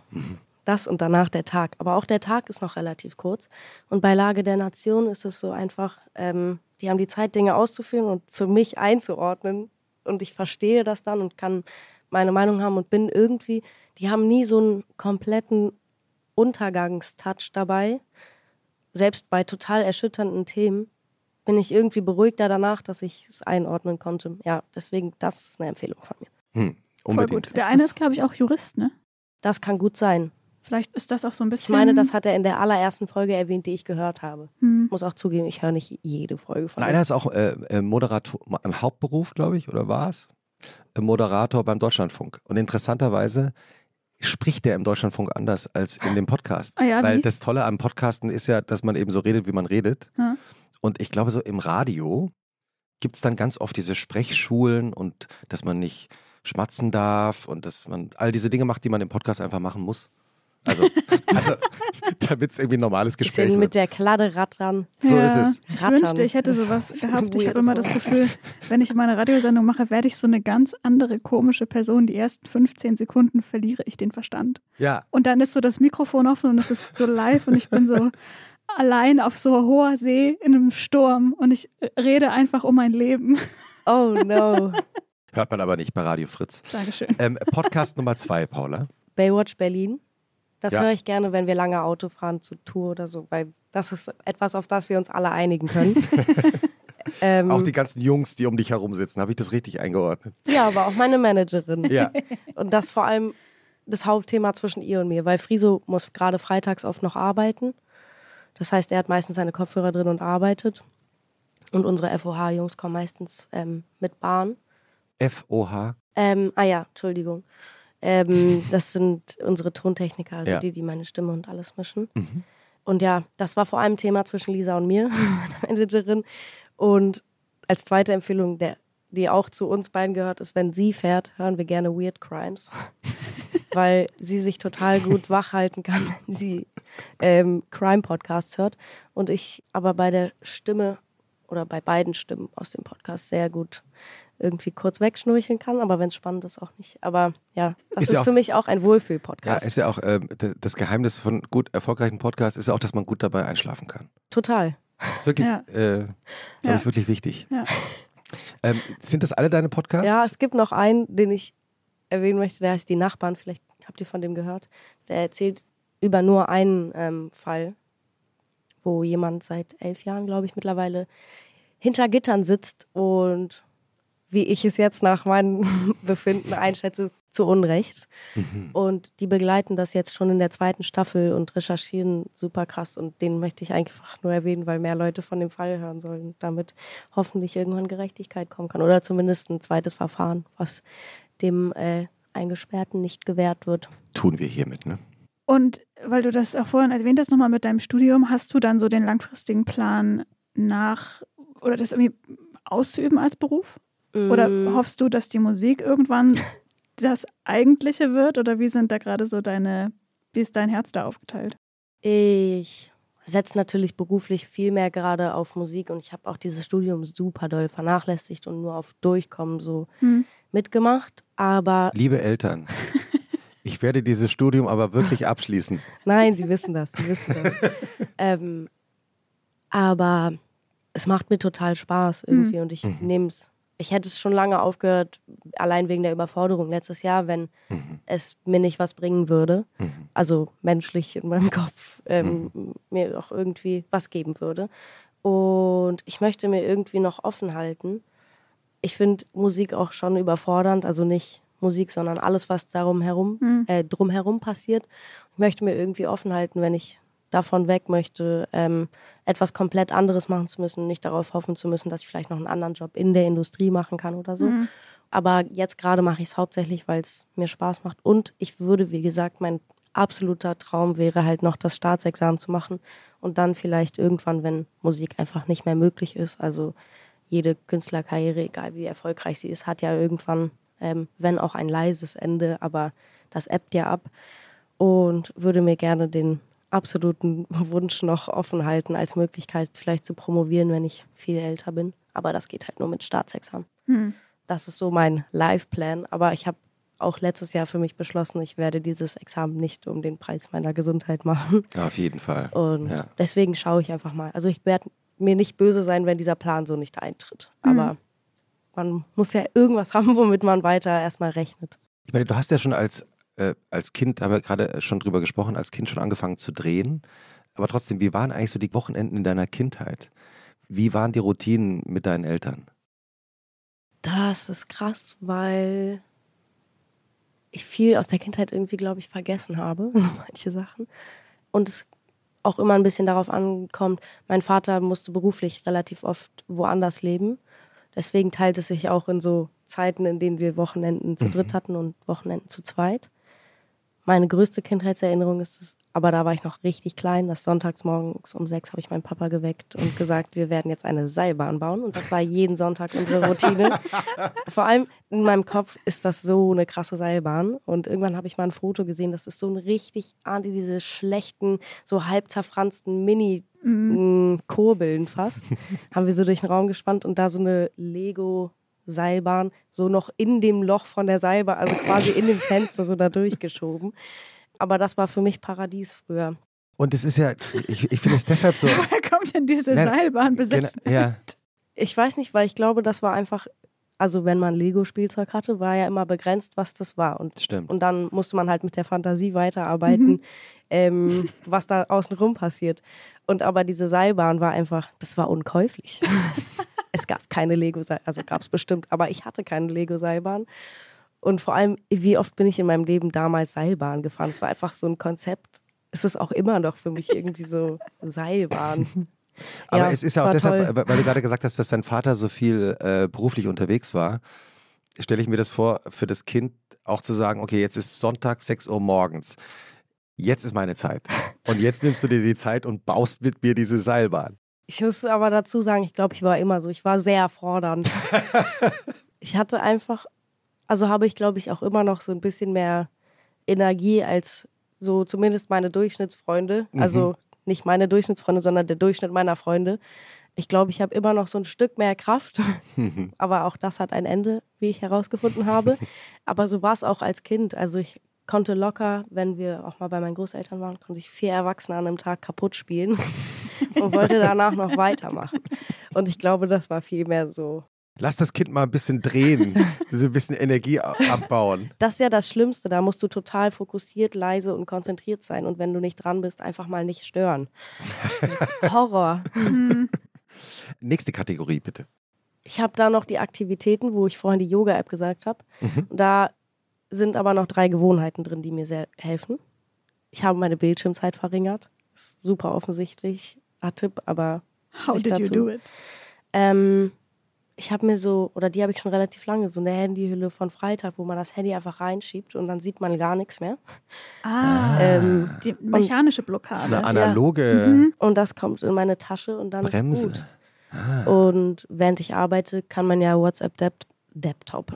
das und danach der Tag. Aber auch der Tag ist noch relativ kurz. Und bei Lage der Nation ist es so einfach, ähm, die haben die Zeit, Dinge auszuführen und für mich einzuordnen. Und ich verstehe das dann und kann meine Meinung haben und bin irgendwie, die haben nie so einen kompletten Untergangstouch dabei. Selbst bei total erschütternden Themen bin ich irgendwie beruhigter danach, dass ich es einordnen konnte. Ja, deswegen, das ist eine Empfehlung von mir. Hm. Voll Unbedingt. gut. Der eine ist, glaube ich, auch Jurist, ne? Das kann gut sein. Vielleicht ist das auch so ein Ich bisschen. meine, das hat er in der allerersten Folge erwähnt, die ich gehört habe. Hm. Muss auch zugeben, ich höre nicht jede Folge von Und ihm. einer ist auch äh, äh, Moderator im Hauptberuf, glaube ich, oder war es? Äh, Moderator beim Deutschlandfunk. Und interessanterweise spricht der im Deutschlandfunk anders als in dem Podcast. Ah ja, Weil wie? das Tolle am Podcasten ist ja, dass man eben so redet, wie man redet. Ja. Und ich glaube, so im Radio gibt es dann ganz oft diese Sprechschulen und dass man nicht schmatzen darf und dass man all diese Dinge macht, die man im Podcast einfach machen muss. Also, also damit es irgendwie ein normales Gespräch Bisschen mit der Kladde rattern. So ja, ist es. Ich Rattern. wünschte, ich hätte sowas ist gehabt. Ich habe immer das. Gefühl, wenn ich meine Radiosendung mache, werde ich so eine ganz andere komische Person. Die ersten 15 Sekunden verliere ich den Verstand. Ja, Und dann ist so das Mikrofon offen und es ist so live und ich bin so allein auf so hoher See in einem Sturm und ich rede einfach um mein Leben. Oh no. hört man aber nicht bei Radio Fritz. Dankeschön. Ähm, Podcast Nummer zwei, Paula. Baywatch Berlin. Das Ja. höre ich gerne, wenn wir lange Auto fahren zu Tour oder so, weil das ist etwas, auf das wir uns alle einigen können. ähm, Auch die ganzen Jungs, die um dich herum sitzen, habe ich das richtig eingeordnet? ja, aber auch meine Managerin. Ja. Und das vor allem das Hauptthema zwischen ihr und mir, weil Friso muss gerade freitags oft noch arbeiten. Das heißt, er hat meistens seine Kopfhörer drin und arbeitet. Und unsere FOH-Jungs kommen meistens ähm, mit Bahn. F-O-H. Ähm, ah ja, Entschuldigung. Ähm, das sind unsere Tontechniker, also Ja. die, die meine Stimme und alles mischen. Und ja, das war vor allem Thema zwischen Lisa und mir, meiner Managerin. Und als zweite Empfehlung, der, die auch zu uns beiden gehört, ist, wenn sie fährt, hören wir gerne Weird Crimes. Weil sie sich total gut wach halten kann, wenn sie ähm, Crime-Podcasts hört. Und ich aber bei der Stimme oder bei beiden Stimmen aus dem Podcast sehr gut irgendwie kurz wegschnurcheln kann, aber wenn es spannend ist, auch nicht. Aber ja, das Ist ist, ja auch- für mich auch ein Ja, Wohlfühl-Podcast. ist ja auch d- das Geheimnis von gut erfolgreichen Podcasts ist ja auch, dass man gut dabei einschlafen kann. Total. Das ist wirklich, Ja. äh, glaube Ja. ich, wirklich wichtig. Ja. Ähm, sind das alle deine Podcasts? Ja, es gibt noch einen, den ich erwähnen möchte, der heißt Die Nachbarn. Vielleicht habt ihr von dem gehört. Der erzählt über nur einen ähm, Fall, wo jemand seit elf Jahren, glaube ich, mittlerweile hinter Gittern sitzt und wie ich es jetzt nach meinem Befinden einschätze, zu Unrecht. Und die begleiten das jetzt schon in der zweiten Staffel und recherchieren super krass. Und den möchte ich einfach nur erwähnen, weil mehr Leute von dem Fall hören sollen, damit hoffentlich irgendwann Gerechtigkeit kommen kann. Oder zumindest ein zweites Verfahren, was dem äh, Eingesperrten nicht gewährt wird. Tun wir hiermit, ne? Und weil du das auch vorhin erwähnt hast, nochmal mit deinem Studium, hast du dann so den langfristigen Plan nach oder das irgendwie auszuüben als Beruf? Oder Mm, hoffst du, dass die Musik irgendwann das Eigentliche wird? Oder wie sind da gerade so deine, wie ist dein Herz da aufgeteilt? Ich setze natürlich beruflich viel mehr gerade auf Musik und ich habe auch dieses Studium super doll vernachlässigt und nur auf Durchkommen so Hm. mitgemacht. Aber Liebe Eltern, ich werde dieses Studium aber wirklich abschließen. Nein, sie wissen das, sie wissen das. ähm, aber es macht mir total Spaß irgendwie und ich nehme es. Ich hätte es schon lange aufgehört, allein wegen der Überforderung letztes Jahr, wenn es mir nicht was bringen würde. Also menschlich in meinem Kopf ähm, mir auch irgendwie was geben würde. Und ich möchte mir irgendwie noch offen halten. Ich finde Musik auch schon überfordernd, also nicht Musik, sondern alles, was darum herum, äh, drumherum passiert. Ich möchte mir irgendwie offen halten, wenn ich davon weg möchte, ähm, etwas komplett anderes machen zu müssen, nicht darauf hoffen zu müssen, dass ich vielleicht noch einen anderen Job in der Industrie machen kann oder so. Aber jetzt gerade mache ich es hauptsächlich, weil es mir Spaß macht. Und ich würde, wie gesagt, mein absoluter Traum wäre halt noch das Staatsexamen zu machen und dann vielleicht irgendwann, wenn Musik einfach nicht mehr möglich ist, also jede Künstlerkarriere, egal wie erfolgreich sie ist, hat ja irgendwann, ähm, wenn auch ein leises Ende, aber das ebbt ja ab. Und würde mir gerne den absoluten Wunsch noch offen halten, als Möglichkeit vielleicht zu promovieren, wenn ich viel älter bin. Aber das geht halt nur mit Staatsexamen. Hm. Das ist so mein Life-Plan. Aber ich habe auch letztes Jahr für mich beschlossen, ich werde dieses Examen nicht um den Preis meiner Gesundheit machen. Auf jeden Fall. Und Ja. deswegen schaue ich einfach mal. Also ich werde mir nicht böse sein, wenn dieser Plan so nicht eintritt. Aber man muss ja irgendwas haben, womit man weiter erstmal rechnet. Ich meine, du hast ja schon als, äh, als Kind, da haben wir gerade schon drüber gesprochen, als Kind schon angefangen zu drehen. Aber trotzdem, wie waren eigentlich so die Wochenenden in deiner Kindheit? Wie waren die Routinen mit deinen Eltern? Das ist krass, weil ich viel aus der Kindheit irgendwie, glaube ich, vergessen habe, so manche Sachen. Und es auch immer ein bisschen darauf ankommt, mein Vater musste beruflich relativ oft woanders leben. Deswegen teilt es sich auch in so Zeiten, in denen wir Wochenenden zu dritt hatten und Wochenenden zu zweit. Meine größte Kindheitserinnerung ist es, aber da war ich noch richtig klein, dass sonntags morgens um sechs habe ich meinen Papa geweckt und gesagt, wir werden jetzt eine Seilbahn bauen. Und das war jeden Sonntag unsere Routine. Vor allem in meinem Kopf ist das so eine krasse Seilbahn. Und irgendwann habe ich mal ein Foto gesehen, das ist so ein richtig, ahnt ihr diese schlechten, so halb zerfransten Mini- mh, Kurbeln fast. haben wir so durch den Raum gespannt und da so eine Lego Seilbahn so noch in dem Loch von der Seilbahn, also quasi in dem Fenster so da durchgeschoben. Aber das war für mich Paradies früher. Und es ist ja, ich, ich finde es deshalb so. Woher kommt denn diese Nein, Seilbahn Genau, besessen? ja, Ich weiß nicht, weil ich glaube, das war einfach Also wenn man Lego-Spielzeug hatte, war ja immer begrenzt, was das war. Und, Stimmt. und dann musste man halt mit der Fantasie weiterarbeiten, Mhm. ähm, was da außenrum passiert. Und aber diese Seilbahn war einfach, das war unkäuflich. es gab keine Lego-Seilbahn, also gab es bestimmt, aber ich hatte keine Lego-Seilbahn. Und vor allem, wie oft bin ich in meinem Leben damals Seilbahn gefahren? Es war einfach so ein Konzept. Es ist auch immer noch für mich irgendwie so Seilbahn. Aber Ja, es ist ja auch deshalb, toll. weil weil du gerade gesagt hast, dass dein Vater so viel äh, beruflich unterwegs war, stelle ich mir das vor, für das Kind auch zu sagen, okay, jetzt ist Sonntag, 6 Uhr morgens. Jetzt ist meine Zeit. Und jetzt nimmst du dir die Zeit und baust mit mir diese Seilbahn. Ich muss aber dazu sagen, ich glaube, ich war immer so. Ich war sehr fordernd. ich hatte einfach, also habe ich, glaube ich, auch immer noch so ein bisschen mehr Energie als so zumindest meine Durchschnittsfreunde. Also nicht meine Durchschnittsfreunde, sondern der Durchschnitt meiner Freunde. Ich glaube, ich habe immer noch so ein Stück mehr Kraft. Aber auch das hat ein Ende, wie ich herausgefunden habe. Aber so war es auch als Kind. Also ich konnte locker, wenn wir auch mal bei meinen Großeltern waren, konnte ich vier Erwachsene an einem Tag kaputt spielen und wollte danach noch weitermachen. Und ich glaube, das war viel mehr so. Lass das Kind mal ein bisschen drehen, diese ein bisschen Energie abbauen. Das ist ja das Schlimmste. Da musst du total fokussiert, leise und konzentriert sein. Und wenn du nicht dran bist, einfach mal nicht stören. Horror. Nächste Kategorie, bitte. Ich habe da noch die Aktivitäten, wo ich vorhin die Yoga-App gesagt habe. Da sind aber noch drei Gewohnheiten drin, die mir sehr helfen. Ich habe meine Bildschirmzeit verringert. Ist super offensichtlich, Tipp, aber How did you dazu- do it? ähm, ich habe mir so, oder die habe ich schon relativ lange, so eine Handyhülle von Freitag, wo man das Handy einfach reinschiebt und dann sieht man gar nichts mehr. Ah, Ähm, die mechanische So Blockade. eine analoge Und das kommt in meine Tasche und dann ist Bremse. gut. Und während ich arbeite, kann man ja WhatsApp Dep- Desktop,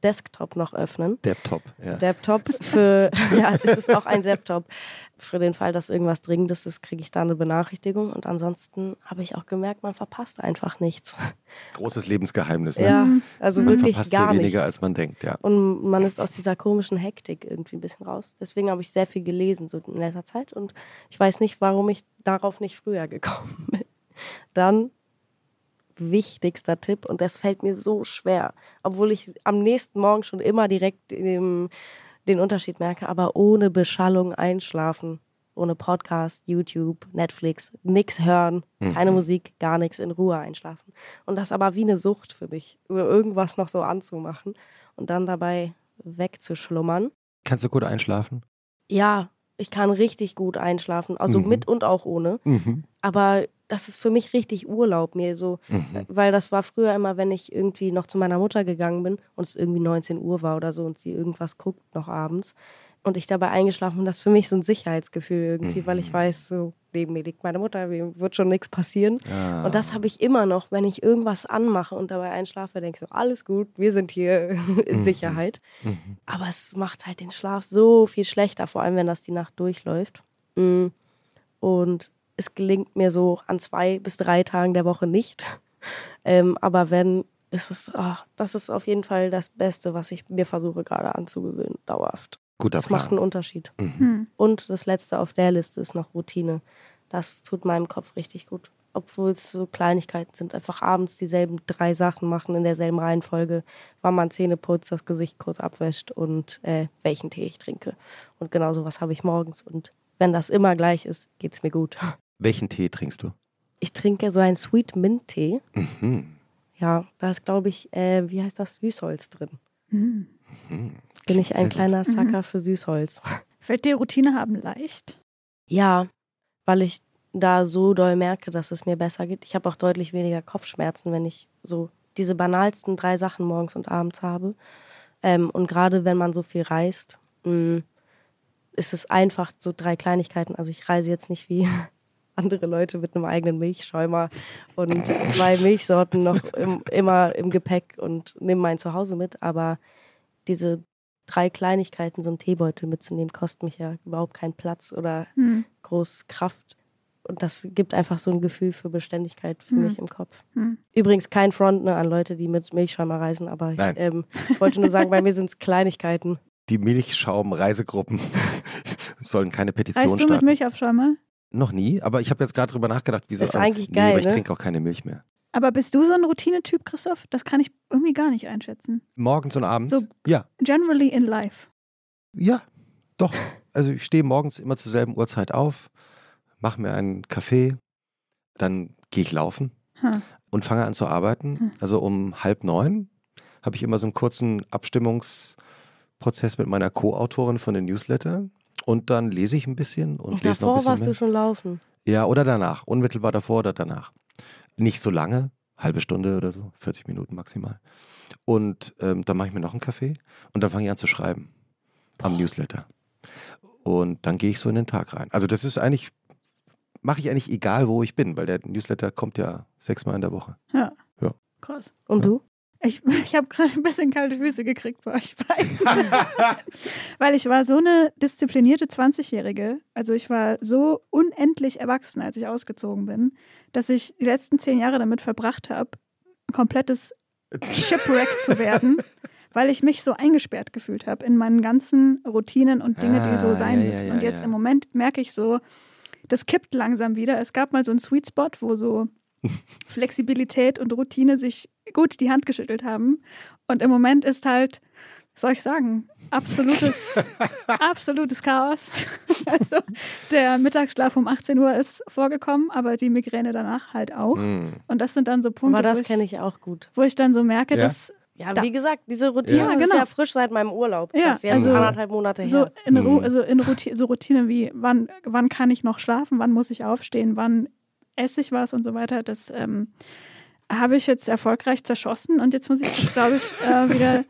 Desktop noch öffnen. Laptop. Ja. Laptop für, ja, es ist auch ein Laptop. Für den Fall, dass irgendwas Dringendes ist, kriege ich da eine Benachrichtigung. Und ansonsten habe ich auch gemerkt, man verpasst einfach nichts. Großes Lebensgeheimnis. Ne? Ja, also Man wirklich verpasst gar viel nichts. weniger, als man denkt. Ja. Und man ist aus dieser komischen Hektik irgendwie ein bisschen raus. Deswegen habe ich sehr viel gelesen so in letzter Zeit. Und ich weiß nicht, warum ich darauf nicht früher gekommen bin. Dann wichtigster Tipp, und das fällt mir so schwer, obwohl ich am nächsten Morgen schon immer direkt den, den Unterschied merke, aber ohne Beschallung einschlafen. Ohne Podcast, YouTube, Netflix, nix hören, keine Musik, gar nichts, in Ruhe einschlafen. Und das aber wie eine Sucht für mich, über irgendwas noch so anzumachen und dann dabei wegzuschlummern. Kannst du gut einschlafen? Ja, ich kann richtig gut einschlafen, also Mhm. mit und auch ohne. Mhm. Aber das ist für mich richtig Urlaub, mir so, Mhm. weil das war früher immer, wenn ich irgendwie noch zu meiner Mutter gegangen bin und es irgendwie 19 Uhr war oder so und sie irgendwas guckt noch abends und ich dabei eingeschlafen bin, das ist für mich so ein Sicherheitsgefühl irgendwie, weil Mhm. ich weiß, so neben mir liegt meine Mutter, mir wird schon nichts passieren. Ah. Und das habe ich immer noch, wenn ich irgendwas anmache und dabei einschlafe, denke ich so, alles gut, wir sind hier in Mhm. Sicherheit. Mhm. Aber es macht halt den Schlaf so viel schlechter, vor allem wenn das die Nacht durchläuft. Mm. Und es gelingt mir so an zwei bis drei Tagen der Woche nicht. Ähm, aber wenn, ist es, ah, das ist auf jeden Fall das Beste, was ich mir versuche gerade anzugewöhnen, dauerhaft. Guter Das macht Plan. einen Unterschied. Hm. Und das letzte auf der Liste ist noch Routine. Das tut meinem Kopf richtig gut. Obwohl es so Kleinigkeiten sind. Einfach abends dieselben drei Sachen machen in derselben Reihenfolge. Wann man Zähne putzt, das Gesicht kurz abwäscht und äh, welchen Tee ich trinke. Und genau sowas habe ich morgens. Und wenn das immer gleich ist, geht es mir gut. Welchen Tee trinkst du? Ich trinke so einen Sweet Mint Tee. Mhm. Ja, da ist, glaube ich, äh, wie heißt das, Süßholz drin. Hm. Mhm. Bin ich ein gut. kleiner Sucker für Süßholz. Fällt dir Routine haben leicht? Ja, weil ich da so doll merke, dass es mir besser geht. Ich habe auch deutlich weniger Kopfschmerzen, wenn ich so diese banalsten drei Sachen morgens und abends habe. Ähm, und gerade wenn man so viel reist, mh, ist es einfach so drei Kleinigkeiten. Also ich reise jetzt nicht wie andere Leute mit einem eigenen Milchschäumer und zwei Milchsorten noch im, immer im Gepäck und nehme mein Zuhause mit. Aber diese drei Kleinigkeiten, so einen Teebeutel mitzunehmen, kostet mich ja überhaupt keinen Platz oder Hm. groß Kraft. Und das gibt einfach so ein Gefühl für Beständigkeit für Hm. mich im Kopf. Hm. Übrigens kein Front ne, an Leute, die mit Milchschäumer reisen, aber ich ähm, wollte nur sagen, bei mir sind es Kleinigkeiten. Die Milchschaum-Reisegruppen sollen keine Petition Reist du mit starten. Milchaufschäumer? Noch nie, aber ich habe jetzt gerade drüber nachgedacht, wieso. Ist eigentlich nee, geil, aber ich ne? trinke auch keine Milch mehr. Aber bist du so ein Routinetyp, Christoph? Das kann ich irgendwie gar nicht einschätzen. Morgens und abends? So- ja. Generally in life. Ja, doch. Also ich stehe morgens immer zur selben Uhrzeit auf, mache mir einen Kaffee, dann gehe ich laufen Hm. und fange an zu arbeiten. Hm. Also um halb neun habe ich immer so einen kurzen Abstimmungsprozess mit meiner Co-Autorin von den Newsletter. Und dann lese ich ein bisschen und Und lese noch ein davor bisschen warst mehr. du schon laufen. Ja, oder danach. Unmittelbar davor oder danach. Nicht so lange, halbe Stunde oder so, 40 Minuten maximal. Und ähm, dann mache ich mir noch einen Kaffee und dann fange ich an zu schreiben am Newsletter. Und dann gehe ich so in den Tag rein. Also das ist eigentlich, mache ich eigentlich egal, wo ich bin, weil der Newsletter kommt ja sechsmal in der Woche. Ja. Ja. Krass. Und Ja. du? Ich, ich habe gerade ein bisschen kalte Füße gekriegt bei euch beiden. Weil ich war so eine disziplinierte 20-Jährige. Also ich war so unendlich erwachsen, als ich ausgezogen bin, dass ich die letzten zehn Jahre damit verbracht habe, ein komplettes Shipwreck zu werden, weil ich mich so eingesperrt gefühlt habe in meinen ganzen Routinen und Dinge, die so Ah, sein ja, ja, müssen. ja, und jetzt ja. im Moment merke ich so, das kippt langsam wieder. Es gab mal so einen Sweet Spot, wo so Flexibilität und Routine sich gut die Hand geschüttelt haben. Und im Moment ist halt, was soll ich sagen, absolutes, absolutes Chaos. Also der Mittagsschlaf um 18 Uhr ist vorgekommen, aber die Migräne danach halt auch. Mm. Und das sind dann so Punkte, Aber das wo, kenne ich, auch gut. wo ich dann so merke, Ja? dass Ja, Da- wie gesagt, diese Routine Ja. ist genau. ja frisch seit meinem Urlaub. Ja, das ist jetzt also- anderthalb Monate so her. in, Ru Mhm. also in Routine, so Routine wie, wann, wann kann ich noch schlafen, wann muss ich aufstehen, wann esse ich was und so weiter, das ähm, habe ich jetzt erfolgreich zerschossen und jetzt muss ich das, glaube ich, äh, wieder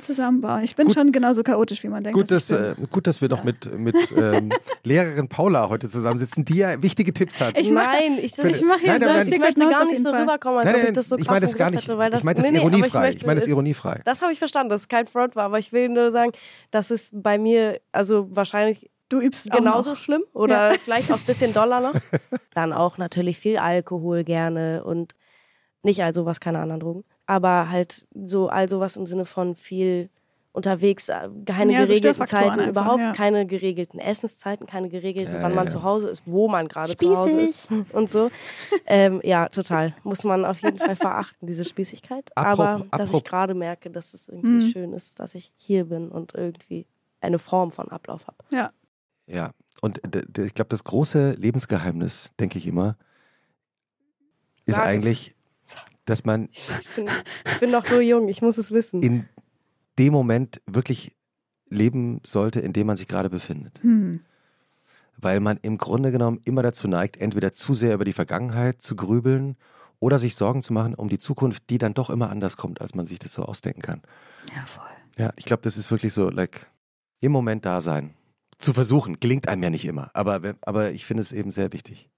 zusammenbauen. Ich bin Gut. schon genauso chaotisch, wie man denkt. Gut, dass dass, bin. äh, gut, dass wir doch mit, mit ähm, Lehrerin Paula heute zusammensitzen, die ja wichtige Tipps hat. Ich nein, ich, das, ich mache hier Nein, nein, so nein. ich möchte gar nicht so rüberkommen, als Nein, ob ich das so ich krass meine das gar nicht. hätte, weil das, ich meine das nee, ironiefrei. möchte Ich meine das es- ironiefrei. Das habe ich verstanden, dass es kein Front war, aber ich will nur sagen, das ist bei mir, also wahrscheinlich Du übst auch genauso noch. schlimm oder vielleicht auch ein bisschen doller noch. Dann auch natürlich viel Alkohol gerne und nicht all sowas, keine anderen Drogen, aber halt so all sowas im Sinne von viel unterwegs, äh, keine Ja, so geregelten Störfaktoren Zeiten, einfach, überhaupt ja. keine geregelten Essenszeiten, keine geregelten, Ja, wann ja, man ja. zu Hause ist, wo man gerade zu Hause ist und so. Ähm, ja, total. Muss man auf jeden Fall verachten, diese Spießigkeit. Apro- Aber dass ich apro- gerade merke, dass es irgendwie Mhm. schön ist, dass ich hier bin und irgendwie eine Form von Ablauf habe. Ja. Ja, und ich glaube, das große Lebensgeheimnis, denke ich immer, ist Sag es. eigentlich, dass man Ich bin, ich bin noch so jung, ich muss es wissen. in dem Moment wirklich leben sollte, in dem man sich gerade befindet. Hm. Weil man im Grunde genommen immer dazu neigt, entweder zu sehr über die Vergangenheit zu grübeln oder sich Sorgen zu machen um die Zukunft, die dann doch immer anders kommt, als man sich das so ausdenken kann. Ja, voll. Ja, ich glaube, das ist wirklich so, like, im Moment da sein. Zu versuchen, gelingt einem ja nicht immer, aber, aber ich finde es eben sehr wichtig.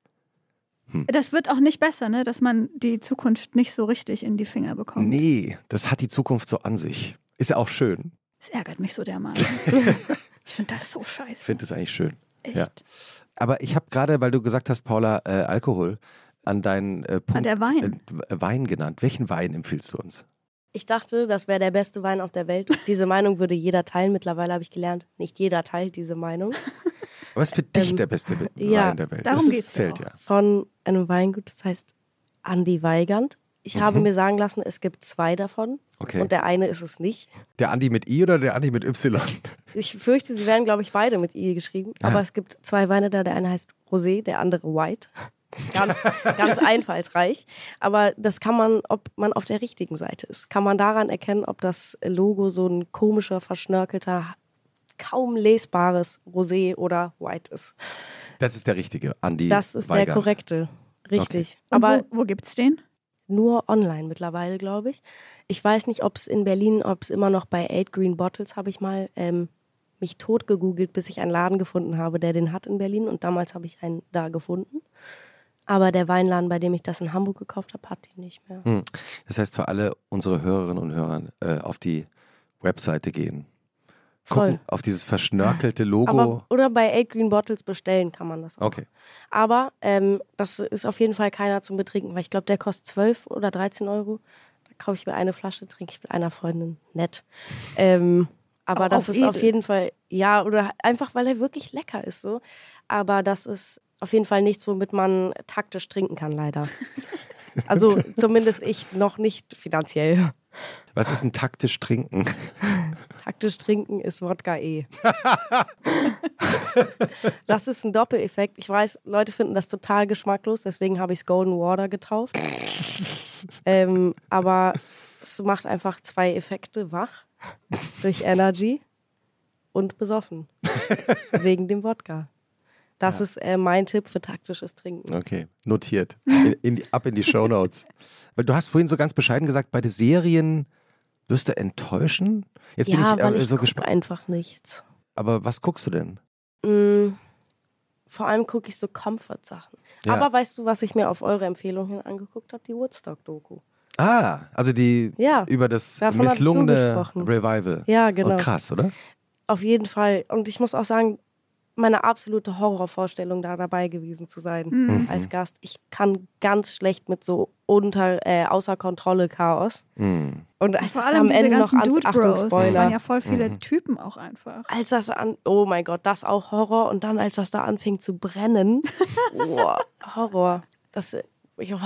Das wird auch nicht besser, ne? dass man die Zukunft nicht so richtig in die Finger bekommt. Nee, das hat die Zukunft so an sich. Ist ja auch schön. Das ärgert mich so dermaßen. ich finde das so Ich scheiße. finde es eigentlich schön. Echt. ja. Aber ich habe gerade, weil du gesagt hast, Paula, äh, Alkohol, an deinen äh, Punkt der Wein. Äh, Wein genannt. Welchen Wein empfiehlst du uns? Ich dachte, das wäre der beste Wein auf der Welt. Diese Meinung würde jeder teilen. Mittlerweile habe ich gelernt, nicht jeder teilt diese Meinung. Was ist für dich Ähm, der beste Wein ja, der Welt? darum das geht's ja ja. Von einem Weingut, das heißt Andi Weigand. Ich habe Mhm. mir sagen lassen, es gibt zwei davon Okay. und der eine ist es nicht. Der Andi mit I oder der Andi mit Y? Ich fürchte, sie werden, glaube ich, beide mit I geschrieben. Ah. Aber es gibt zwei Weine da. Der eine heißt Rosé, der andere White. Ganz, ganz einfallsreich. Aber das kann man, ob man auf der richtigen Seite ist, kann man daran erkennen, ob das Logo so ein komischer, verschnörkelter, kaum lesbares Rosé oder White ist. Das ist der richtige, Andi Das ist der Weigand. korrekte. Richtig. Und Aber wo, wo gibt's den? nur online mittlerweile, glaube ich. Ich weiß nicht, ob es in Berlin, ob es immer noch bei Eight Green Bottles, habe ich mal ähm, mich tot gegoogelt, bis ich einen Laden gefunden habe, der den hat in Berlin. Und damals habe ich einen da gefunden. Aber der Weinladen, bei dem ich das in Hamburg gekauft habe, hat ihn nicht mehr. Hm. Das heißt, für alle unsere Hörerinnen und Hörer äh, auf die Webseite gehen. Gucken Voll. auf dieses verschnörkelte Logo. Aber, oder bei Eight Green Bottles bestellen kann man das auch. okay. Aber ähm, das ist auf jeden Fall keiner zum Betrinken, weil ich glaube, der kostet 12 oder 13 Euro. Da kaufe ich mir eine Flasche, trinke ich mit einer Freundin. Nett. Ähm, aber Aber das ist auf edel. jeden Fall, ja, oder einfach, weil er wirklich lecker ist so. Aber das ist auf jeden Fall nichts, womit man taktisch trinken kann, leider. Also zumindest ich noch nicht finanziell. Was ist ein taktisch trinken? Taktisch trinken ist Wodka E. das ist ein Doppeleffekt. Ich weiß, Leute finden das total geschmacklos, deswegen habe ich es Golden Water getauft. ähm, aber es macht einfach zwei Effekte wach durch Energy und besoffen. wegen dem Wodka. Das ja. ist äh, mein Tipp für taktisches Trinken. Okay, notiert. In, in die, ab in die Show Notes. Weil du hast vorhin so ganz bescheiden gesagt, bei den Serien wirst du enttäuschen. Jetzt ja, bin ich, weil äh, ich so gespannt. einfach nichts. Aber was guckst du denn? Mm, vor allem gucke ich so Comfort-Sachen. Ja. Aber weißt du, was ich mir auf eure Empfehlung hin angeguckt habe? Die Woodstock-Doku. Ah, also die ja, über das misslungene Revival. Ja, genau. Oh, krass, oder? Auf jeden Fall. Und ich muss auch sagen, meine absolute Horrorvorstellung, da dabei gewesen zu sein mhm. als Gast. Ich kann ganz schlecht mit so unter, äh, außer Kontrolle Chaos. Mhm. Und als Vor es am Ende noch an, Dude Achtung, Spoiler. Das waren ja voll viele mhm. Typen auch einfach. Als das an, oh mein Gott, das auch Horror. Und dann, als das da anfing zu brennen, oh, Horror. Das, ich, oh.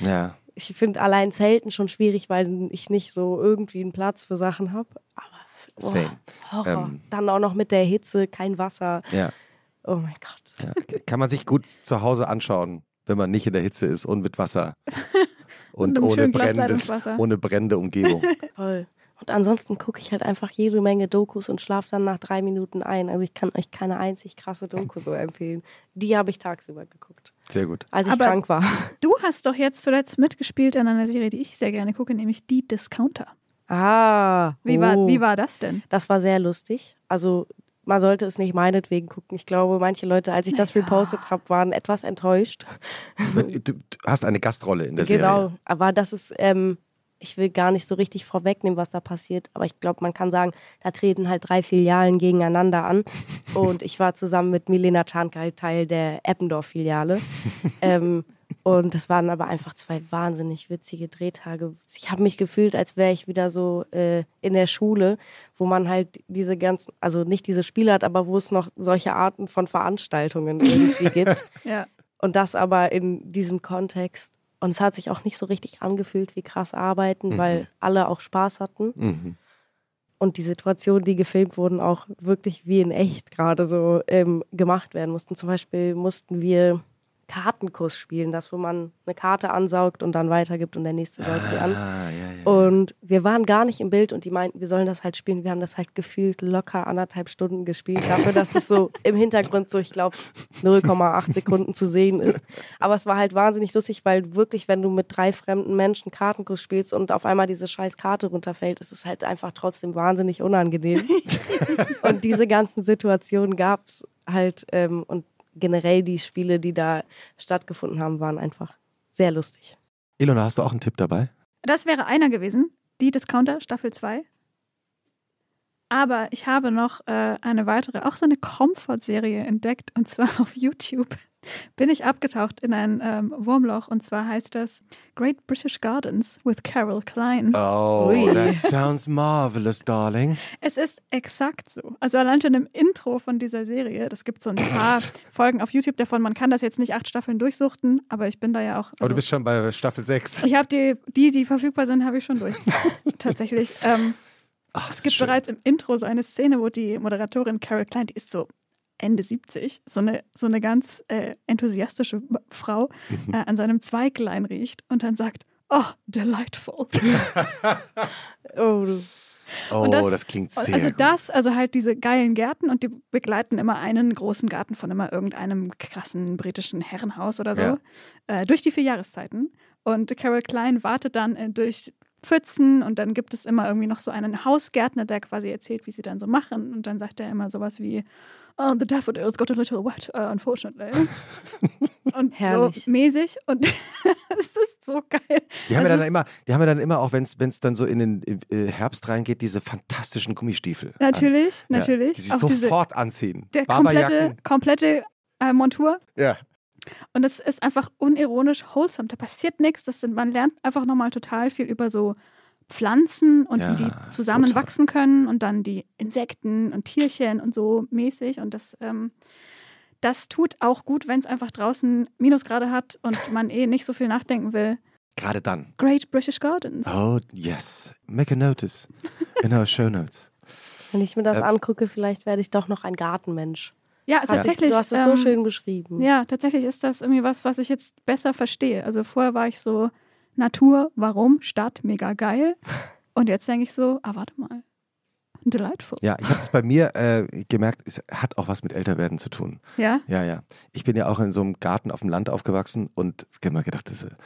ja. ich finde allein Zelten schon schwierig, weil ich nicht so irgendwie einen Platz für Sachen habe. Aber Same. Horror. Ähm, Dann auch noch mit der Hitze, kein Wasser. Ja. Oh mein Gott. Ja. Kann man sich gut zu Hause anschauen, wenn man nicht in der Hitze ist und mit Wasser. Und, und ohne, brennende, ohne brennende Umgebung. Toll. Und ansonsten gucke ich halt einfach jede Menge Dokus und schlafe dann nach drei Minuten ein. Also ich kann euch keine einzig krasse Doku so empfehlen. Die habe ich tagsüber geguckt. Sehr gut. Als ich Aber krank war. Du hast doch jetzt zuletzt mitgespielt an einer Serie, die ich sehr gerne gucke, nämlich Die Discounter. Ah. Wie, oh. war, wie war das denn? Das war sehr lustig. Also man sollte es nicht meinetwegen gucken. Ich glaube, manche Leute, als ich das ja. repostet habe, waren etwas enttäuscht. Du, hast eine Gastrolle in der genau. Serie. Genau, aber das ist, ähm, ich will gar nicht so richtig vorwegnehmen, was da passiert, aber ich glaube, man kann sagen, da treten halt drei Filialen gegeneinander an. Und ich war zusammen mit Milena Czarnka Teil der Eppendorf-Filiale. ähm, und das waren aber einfach zwei wahnsinnig witzige Drehtage. Ich habe mich gefühlt, als wäre ich wieder so äh, in der Schule, wo man halt diese ganzen, also nicht diese Spiele hat, aber wo es noch solche Arten von Veranstaltungen irgendwie gibt. ja. Und das aber in diesem Kontext. Und es hat sich auch nicht so richtig angefühlt wie krass arbeiten, mhm. weil alle auch Spaß hatten. Mhm. Und die Situationen, die gefilmt wurden, auch wirklich wie in echt gerade so ähm, gemacht werden mussten. Zum Beispiel mussten wir Kartenkurs spielen, das, wo man eine Karte ansaugt und dann weitergibt und der nächste saugt sie an. Ah, ja, ja. Und wir waren gar nicht im Bild und die meinten, wir sollen das halt spielen. Wir haben das halt gefühlt locker anderthalb Stunden gespielt, dafür, dass es so im Hintergrund so, ich glaube, 0,8 Sekunden zu sehen ist. Aber es war halt wahnsinnig lustig, weil wirklich, wenn du mit drei fremden Menschen Kartenkurs spielst und auf einmal diese scheiß Karte runterfällt, ist es halt einfach trotzdem wahnsinnig unangenehm. und diese ganzen Situationen gab es halt ähm, und generell die Spiele, die da stattgefunden haben, waren einfach sehr lustig. Ilona, hast du auch einen Tipp dabei? Das wäre einer gewesen, die Discounter Staffel 2. Aber ich habe noch äh, eine weitere, auch so eine Comfort-Serie entdeckt, und zwar auf YouTube bin ich abgetaucht in ein ähm, Wurmloch und zwar heißt das Great British Gardens with Carol Klein. Oh, Ui. that sounds marvelous, darling. Es ist exakt so. Also allein schon im Intro von dieser Serie, das gibt so ein paar Folgen auf YouTube davon. Man kann das jetzt nicht acht Staffeln durchsuchten, aber ich bin da ja auch. Also, aber du bist schon bei Staffel 6. Ich habe die, die, die verfügbar sind, habe ich schon durch. Tatsächlich. Ähm, Ach, es gibt schön. bereits im Intro so eine Szene, wo die Moderatorin Carol Klein, die ist so Ende 70, so eine, so eine ganz äh, enthusiastische Frau mhm. äh, an seinem Zweiglein riecht und dann sagt, oh, delightful. oh, oh das, das, klingt sehr Also das, also halt diese geilen Gärten und die begleiten immer einen großen Garten von immer irgendeinem krassen britischen Herrenhaus oder so Ja. äh, durch die vier Jahreszeiten. Und Carol Klein wartet dann äh, durch Pfützen und dann gibt es immer irgendwie noch so einen Hausgärtner, der quasi erzählt, wie sie dann so machen. Und dann sagt er immer sowas wie, oh, the daffodils got a little wet, uh, unfortunately. und Herrlich. so mäßig. Und es ist so geil. Die haben Es ja dann immer, die haben ja dann immer auch, wenn es dann so in den äh, Herbst reingeht, diese fantastischen Gummistiefel. an. Natürlich, Ja, natürlich. die sich Auch diese, sofort anziehen. der komplette, komplette äh, Montur. Ja. Und es ist einfach unironisch wholesome. Da passiert nichts. Das sind, man lernt einfach nochmal total viel über so Pflanzen und Ja, wie die so zusammenwachsen können und dann die Insekten und Tierchen und so mäßig. Und das, ähm, das tut auch gut, wenn es einfach draußen Minusgrade hat und man eh nicht so viel nachdenken will. Gerade dann. Great British Gardens. Oh, yes. Make a notice in our show notes. Wenn ich mir das Äh, angucke, vielleicht werde ich doch noch ein Gartenmensch. Ja, Hat tatsächlich. sich- Du hast es so ähm, schön beschrieben. Ja, tatsächlich ist das irgendwie was, was ich jetzt besser verstehe. Also vorher war ich so Natur, warum, Stadt, mega geil. Und jetzt denke ich so, ah, warte mal. Delightful. Ja, ich habe es bei mir äh, gemerkt, es hat auch was mit Älterwerden zu tun. Ja? Ja, ja. Ich bin ja auch in so einem Garten auf dem Land aufgewachsen und habe immer gedacht, das ist äh,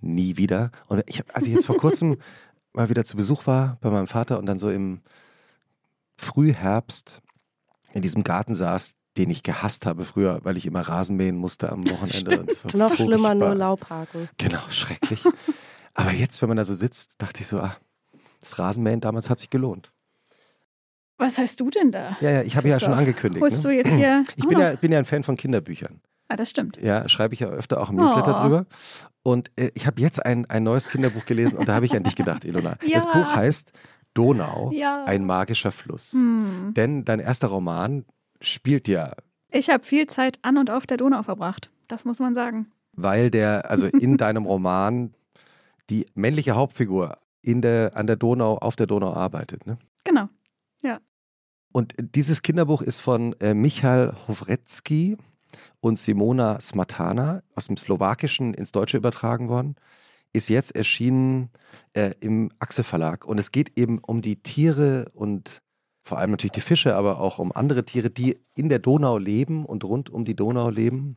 nie wieder. Und ich hab, als ich jetzt vor kurzem mal wieder zu Besuch war bei meinem Vater und dann so im Frühherbst in diesem Garten saß, den ich gehasst habe früher, weil ich immer Rasen mähen musste am Wochenende. Und es war Noch schlimmer, nur. Laubhaken. Genau, schrecklich. Aber jetzt, wenn man da so sitzt, dachte ich so, ah, das Rasenmähen damals hat sich gelohnt. Was heißt du denn da? Ja, ja, ich habe ja schon angekündigt. Holst du Ne? jetzt hier. Ich bin ja, bin ja ein Fan von Kinderbüchern. Ah, das stimmt. Ja, schreibe ich ja öfter auch im Newsletter Oh. drüber. Und äh, ich habe jetzt ein, ein neues Kinderbuch gelesen und da habe ich an dich gedacht, Ilona. Das Ja. Buch heißt Donau, Ja. ein magischer Fluss. Hm. Denn dein erster Roman spielt ja, Ich habe viel Zeit an und auf der Donau verbracht. Das muss man sagen. weil der, also in deinem Roman die männliche Hauptfigur in der, an der Donau, auf der Donau arbeitet. Ne? Genau. Und dieses Kinderbuch ist von äh, Michal Howrecki und Simona Smatana aus dem Slowakischen ins Deutsche übertragen worden. Ist jetzt erschienen äh, im Achse Verlag. Und es geht eben um die Tiere und vor allem natürlich die Fische, aber auch um andere Tiere, die in der Donau leben und rund um die Donau leben.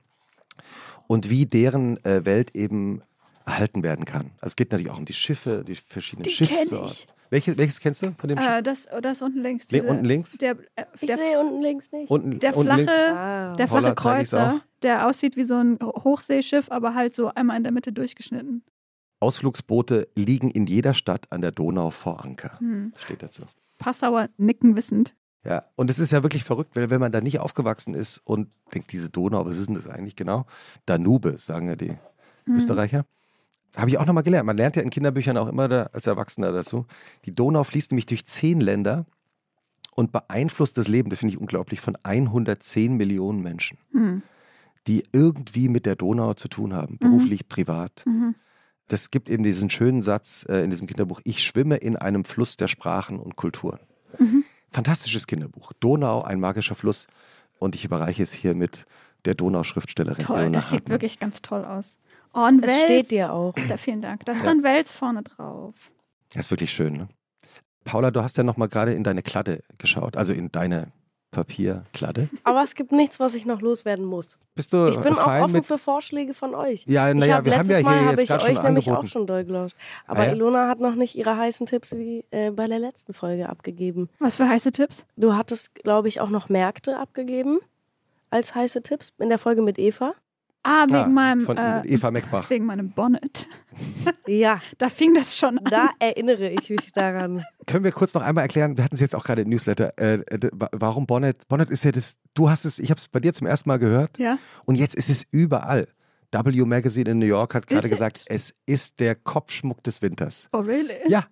Und wie deren äh, Welt eben erhalten werden kann. Also es geht natürlich auch um die Schiffe, die verschiedenen Die Schiffssorten. Welches, welches kennst du von dem Schiff? Äh, das, das unten links. Le- diese- unten links? Der, äh, Ich sehe unten links nicht. Unten, der unten flache, Ah. der flache Holla, Kreuzer, der aussieht wie so ein Hochseeschiff, aber halt so einmal in der Mitte durchgeschnitten. Ausflugsboote liegen in jeder Stadt an der Donau vor Anker. Hm. Steht dazu. Passauer nicken wissend. Ja, und es ist ja wirklich verrückt, weil wenn man da nicht aufgewachsen ist und denkt, diese Donau, was ist denn das eigentlich genau? Danube, sagen ja die Hm. Österreicher. Habe ich auch nochmal gelernt. Man lernt ja in Kinderbüchern auch immer da, als Erwachsener dazu. Die Donau fließt nämlich durch zehn Länder und beeinflusst das Leben, das finde ich unglaublich, von 110 Millionen Menschen, Hm. die irgendwie mit der Donau zu tun haben, beruflich, privat. Mhm. Das gibt eben diesen schönen Satz äh, in diesem Kinderbuch, ich schwimme in einem Fluss der Sprachen und Kulturen. Mhm. Fantastisches Kinderbuch. Donau, ein magischer Fluss. Und ich überreiche es hier mit der Donauschriftstellerin. Toll, Ilona das sieht Hartmann. wirklich ganz toll aus. Oh, ein Es Wels. steht dir auch. Da, vielen Dank. Da ist Ja. dann Wels vorne drauf. Das ist wirklich schön. Ne? Paula, du hast ja noch mal gerade in deine Kladde geschaut, also in deine Papierkladde. Aber es gibt nichts, was ich noch loswerden muss. Bist du Ich bin auch offen für Vorschläge von euch. Ja, naja, hab wir haben letztes ja Mal hier habe jetzt ich gerade euch schon nämlich angeboten. auch schon doll gelauscht. Aber Ah ja? Ilona hat noch nicht ihre heißen Tipps wie äh, bei der letzten Folge abgegeben. Was für heiße Tipps? Du hattest, glaube ich, auch noch Märkte abgegeben als heiße Tipps in der Folge mit Eva. Ah, wegen Ah, meinem von äh, Eva Meckbach. wegen meinem Bonnet. Ja, Da fing das schon an. da erinnere ich mich daran. Können wir kurz noch einmal erklären, wir hatten es jetzt auch gerade im Newsletter, äh, äh, warum Bonnet? Bonnet ist ja das, du hast es, ich habe es bei dir zum ersten Mal gehört Ja. und jetzt ist es überall. W Magazine in New York hat gerade gesagt, it? es ist der Kopfschmuck des Winters. Oh, really? Ja,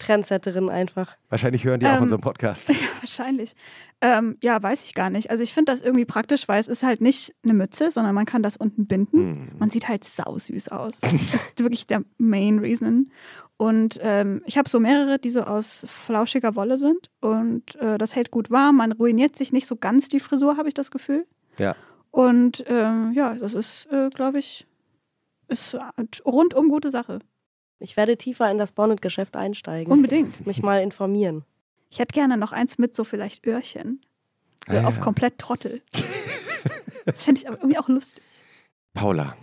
Trendsetterin einfach. wahrscheinlich hören die auch Ähm, unseren Podcast. Ja, wahrscheinlich. Ähm, ja, weiß ich gar nicht. Also ich finde das irgendwie praktisch, weil es ist halt nicht eine Mütze, sondern man kann das unten binden. Hm. Man sieht halt sausüß aus. Das ist wirklich der Main Reason. Und ähm, ich habe so mehrere, die so aus flauschiger Wolle sind. Und äh, das hält gut warm. Man ruiniert sich nicht so ganz die Frisur, habe ich das Gefühl. Ja. Und ähm, ja, das ist, äh, glaube ich, ist rundum gute Sache. Ich werde tiefer in das Bonnet-Geschäft einsteigen. Unbedingt. mich mal informieren. Ich hätte gerne noch eins mit so vielleicht Öhrchen. So Ah, auf ja. komplett Trottel. das fände ich aber irgendwie auch lustig. Paula,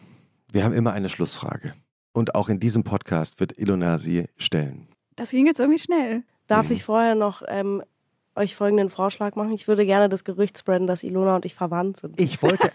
wir haben immer eine Schlussfrage. Und auch in diesem Podcast wird Ilona sie stellen. Das ging jetzt irgendwie schnell. Darf Mhm. ich vorher noch ähm, euch folgenden Vorschlag machen? Ich würde gerne das Gerücht spreaden, dass Ilona und ich verwandt sind. Ich wollte,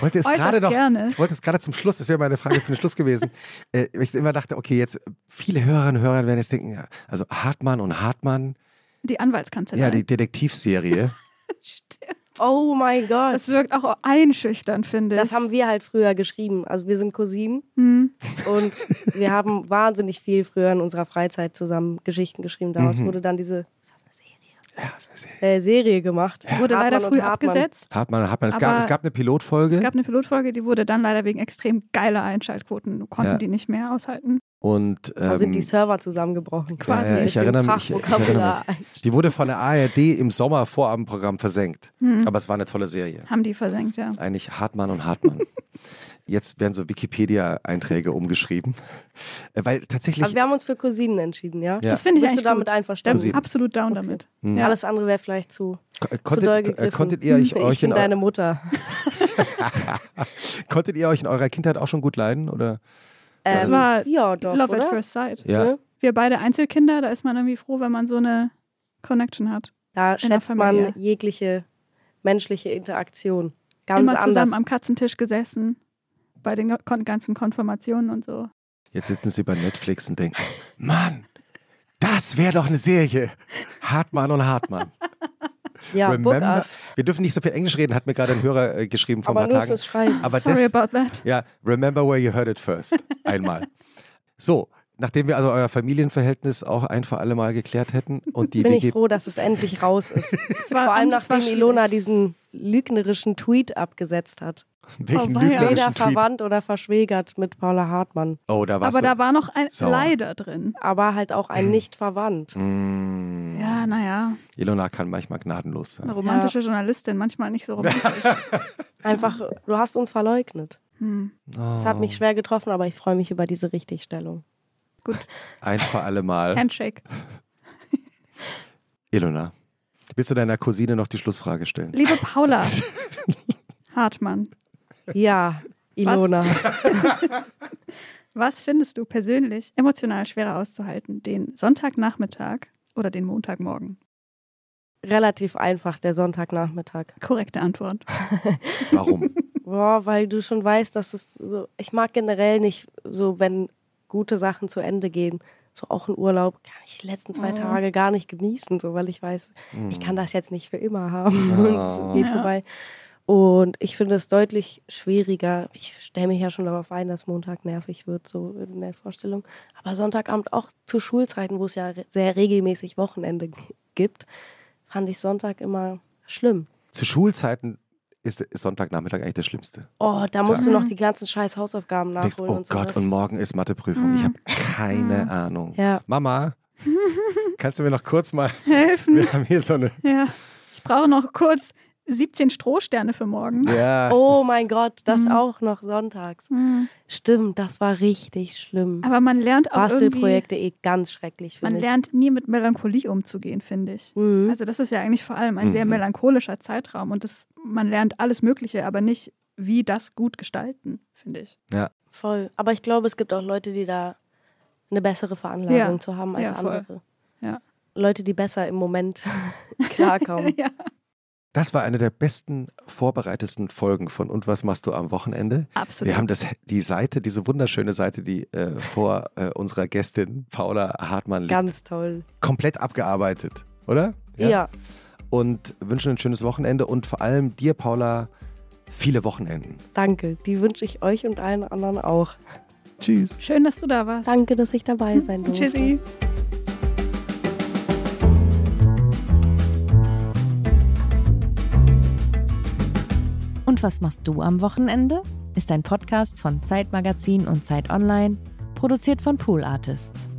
wollte es gerade noch, gerne. ich wollte es gerade zum Schluss, das wäre meine Frage für den Schluss gewesen. Äh, ich immer dachte, okay, jetzt viele Hörerinnen und Hörer werden jetzt denken, ja, also Hartmann und Hartmann, Die Anwaltskanzlei. ja, die Detektivserie. Stimmt. Oh mein Gott. Das wirkt auch einschüchtern, finde ich. Das haben wir halt früher geschrieben. Also wir sind Cousinen Hm. und wir haben wahnsinnig viel früher in unserer Freizeit zusammen Geschichten geschrieben. Daraus Mhm. wurde dann diese. Ist das eine Serie? Ja, ist eine Serie. äh, Serie gemacht. Wurde leider Hartmann und früh Hartmann. abgesetzt. Hartmann, Hartmann. Es, gab, es gab eine Pilotfolge Es gab eine Pilotfolge, die wurde dann leider wegen extrem geiler Einschaltquoten, konnten Ja. die nicht mehr aushalten. Und Da sind die ähm, Server zusammengebrochen. Quasi. Ja, ja, ich erinnere mich. Ich, ich erinnere mich. Die wurde von der ARD im Sommer Vorabendprogramm versenkt. Hm. Aber es war eine tolle Serie. Haben die versenkt, ja. Eigentlich Hartmann und Hartmann. Jetzt werden so Wikipedia-Einträge umgeschrieben. Äh, Weil tatsächlich. Aber wir haben uns für Cousinen entschieden, ja? Ja. Das finde ich Bist du damit gut. einverstanden? Cousinen. Absolut down Okay. damit. Hm. Ja. Alles andere wäre vielleicht zu, Ko- äh, zu doll konntet, äh, gegriffen. konntet ihr euch, ich euch bin in, deine Mutter. konntet ihr euch in eurer Kindheit auch schon gut leiden? Oder? Das Ähm, war ja, doch, Love oder? at First Sight. Ja. Ne? Wir beide Einzelkinder, da ist man irgendwie froh, wenn man so eine Connection hat. Da schätzt man jegliche menschliche Interaktion ganz Immer anders. zusammen am Katzentisch gesessen, bei den ganzen Konfirmationen und so. Jetzt sitzen sie bei Netflix und denken: Mann, das wäre doch eine Serie. Hartmann und Hartmann. Ja, Remember-. Wir dürfen nicht so viel Englisch reden, hat mir gerade ein Hörer äh, geschrieben vor Aber ein paar nur Tagen. fürs. Aber Sorry das, about that. Ja, remember where you heard it first. Einmal. So, nachdem wir also euer Familienverhältnis auch ein für alle Mal geklärt hätten und die bin ich WG froh, dass es endlich raus ist. war- Vor allem nachdem Ilona diesen lügnerischen Tweet abgesetzt hat. welchen Oh, weia. Weder lügnerischen Tweet. verwandt oder verschwägert mit Paula Hartmann. Oh, da warst Aber du. da war noch ein sauer. Leider drin. Aber halt auch ein nicht verwandt. Mm. Ja, naja, Ilona kann manchmal gnadenlos eine sein. romantische Journalistin, manchmal nicht so romantisch. Einfach, du hast uns verleugnet. Hm. Es hat mich schwer getroffen, aber ich freue mich über diese Richtigstellung. Gut, Ein für alle Mal. Handshake. Ilona, willst du deiner Cousine noch die Schlussfrage stellen? Liebe Paula Hartmann, Ja, Ilona. was findest du persönlich emotional schwerer auszuhalten? Den Sonntagnachmittag oder den Montagmorgen? Relativ einfach, der Sonntagnachmittag. Korrekte Antwort. Warum? Boah, weil du schon weißt, dass es so. Ich mag generell nicht so, wenn gute Sachen zu Ende gehen. So auch ein Urlaub kann ich die letzten zwei Mhm. Tage gar nicht genießen, so weil ich weiß, ich Hm. kann das jetzt nicht für immer haben. Und es geht Ja. vorbei. Und ich finde es deutlich schwieriger. Ich stelle mich ja schon darauf ein, dass Montag nervig wird, so in der Vorstellung. Aber Sonntagabend auch zu Schulzeiten, wo es ja sehr regelmäßig Wochenende gibt, fand ich Sonntag immer schlimm. Zu Schulzeiten ist Sonntagnachmittag eigentlich das Schlimmste. Oh, da musst du Mhm. noch die ganzen scheiß Hausaufgaben Du denkst, nachholen oh und sowas. Gott, und morgen ist Matheprüfung. Ich habe keine Ahnung. ja, Mama, kannst du mir noch kurz mal. Helfen. Wir haben hier so eine. Ja. Ich brauche noch kurz 17 Strohsterne für morgen. Ja, Oh mein Gott, das Mhm. auch noch sonntags. Hm. Stimmt, das war richtig schlimm. Aber man lernt auch irgendwie, Bastelprojekte.de ganz schrecklich für man mich. lernt nie mit Melancholie umzugehen, finde ich. Mhm. Also das ist ja eigentlich vor allem ein sehr Mhm. melancholischer Zeitraum und das, man lernt alles Mögliche, aber nicht, wie das gut gestalten, finde ich. Voll. Aber ich glaube, es gibt auch Leute, die da eine bessere Veranlagung Ja. zu haben als Ja, andere. Ja. Leute, die besser im Moment klarkommen. ja, Das war eine der besten vorbereitetsten Folgen von Und was machst du am Wochenende? absolut. Wir haben das, die Seite, diese wunderschöne Seite, die äh, vor äh, unserer Gästin Paula Hartmann liegt, Ganz toll. komplett abgearbeitet, oder? Ja. Und wünschen ein schönes Wochenende und vor allem dir, Paula, viele Wochenenden. danke. Die wünsche ich euch und allen anderen auch. Tschüss. Schön, dass du da warst. Danke, dass ich dabei sein durfte. Tschüssi. Und was machst du am Wochenende? Ist ein Podcast von Zeitmagazin und Zeit Online, produziert von Pool Artists.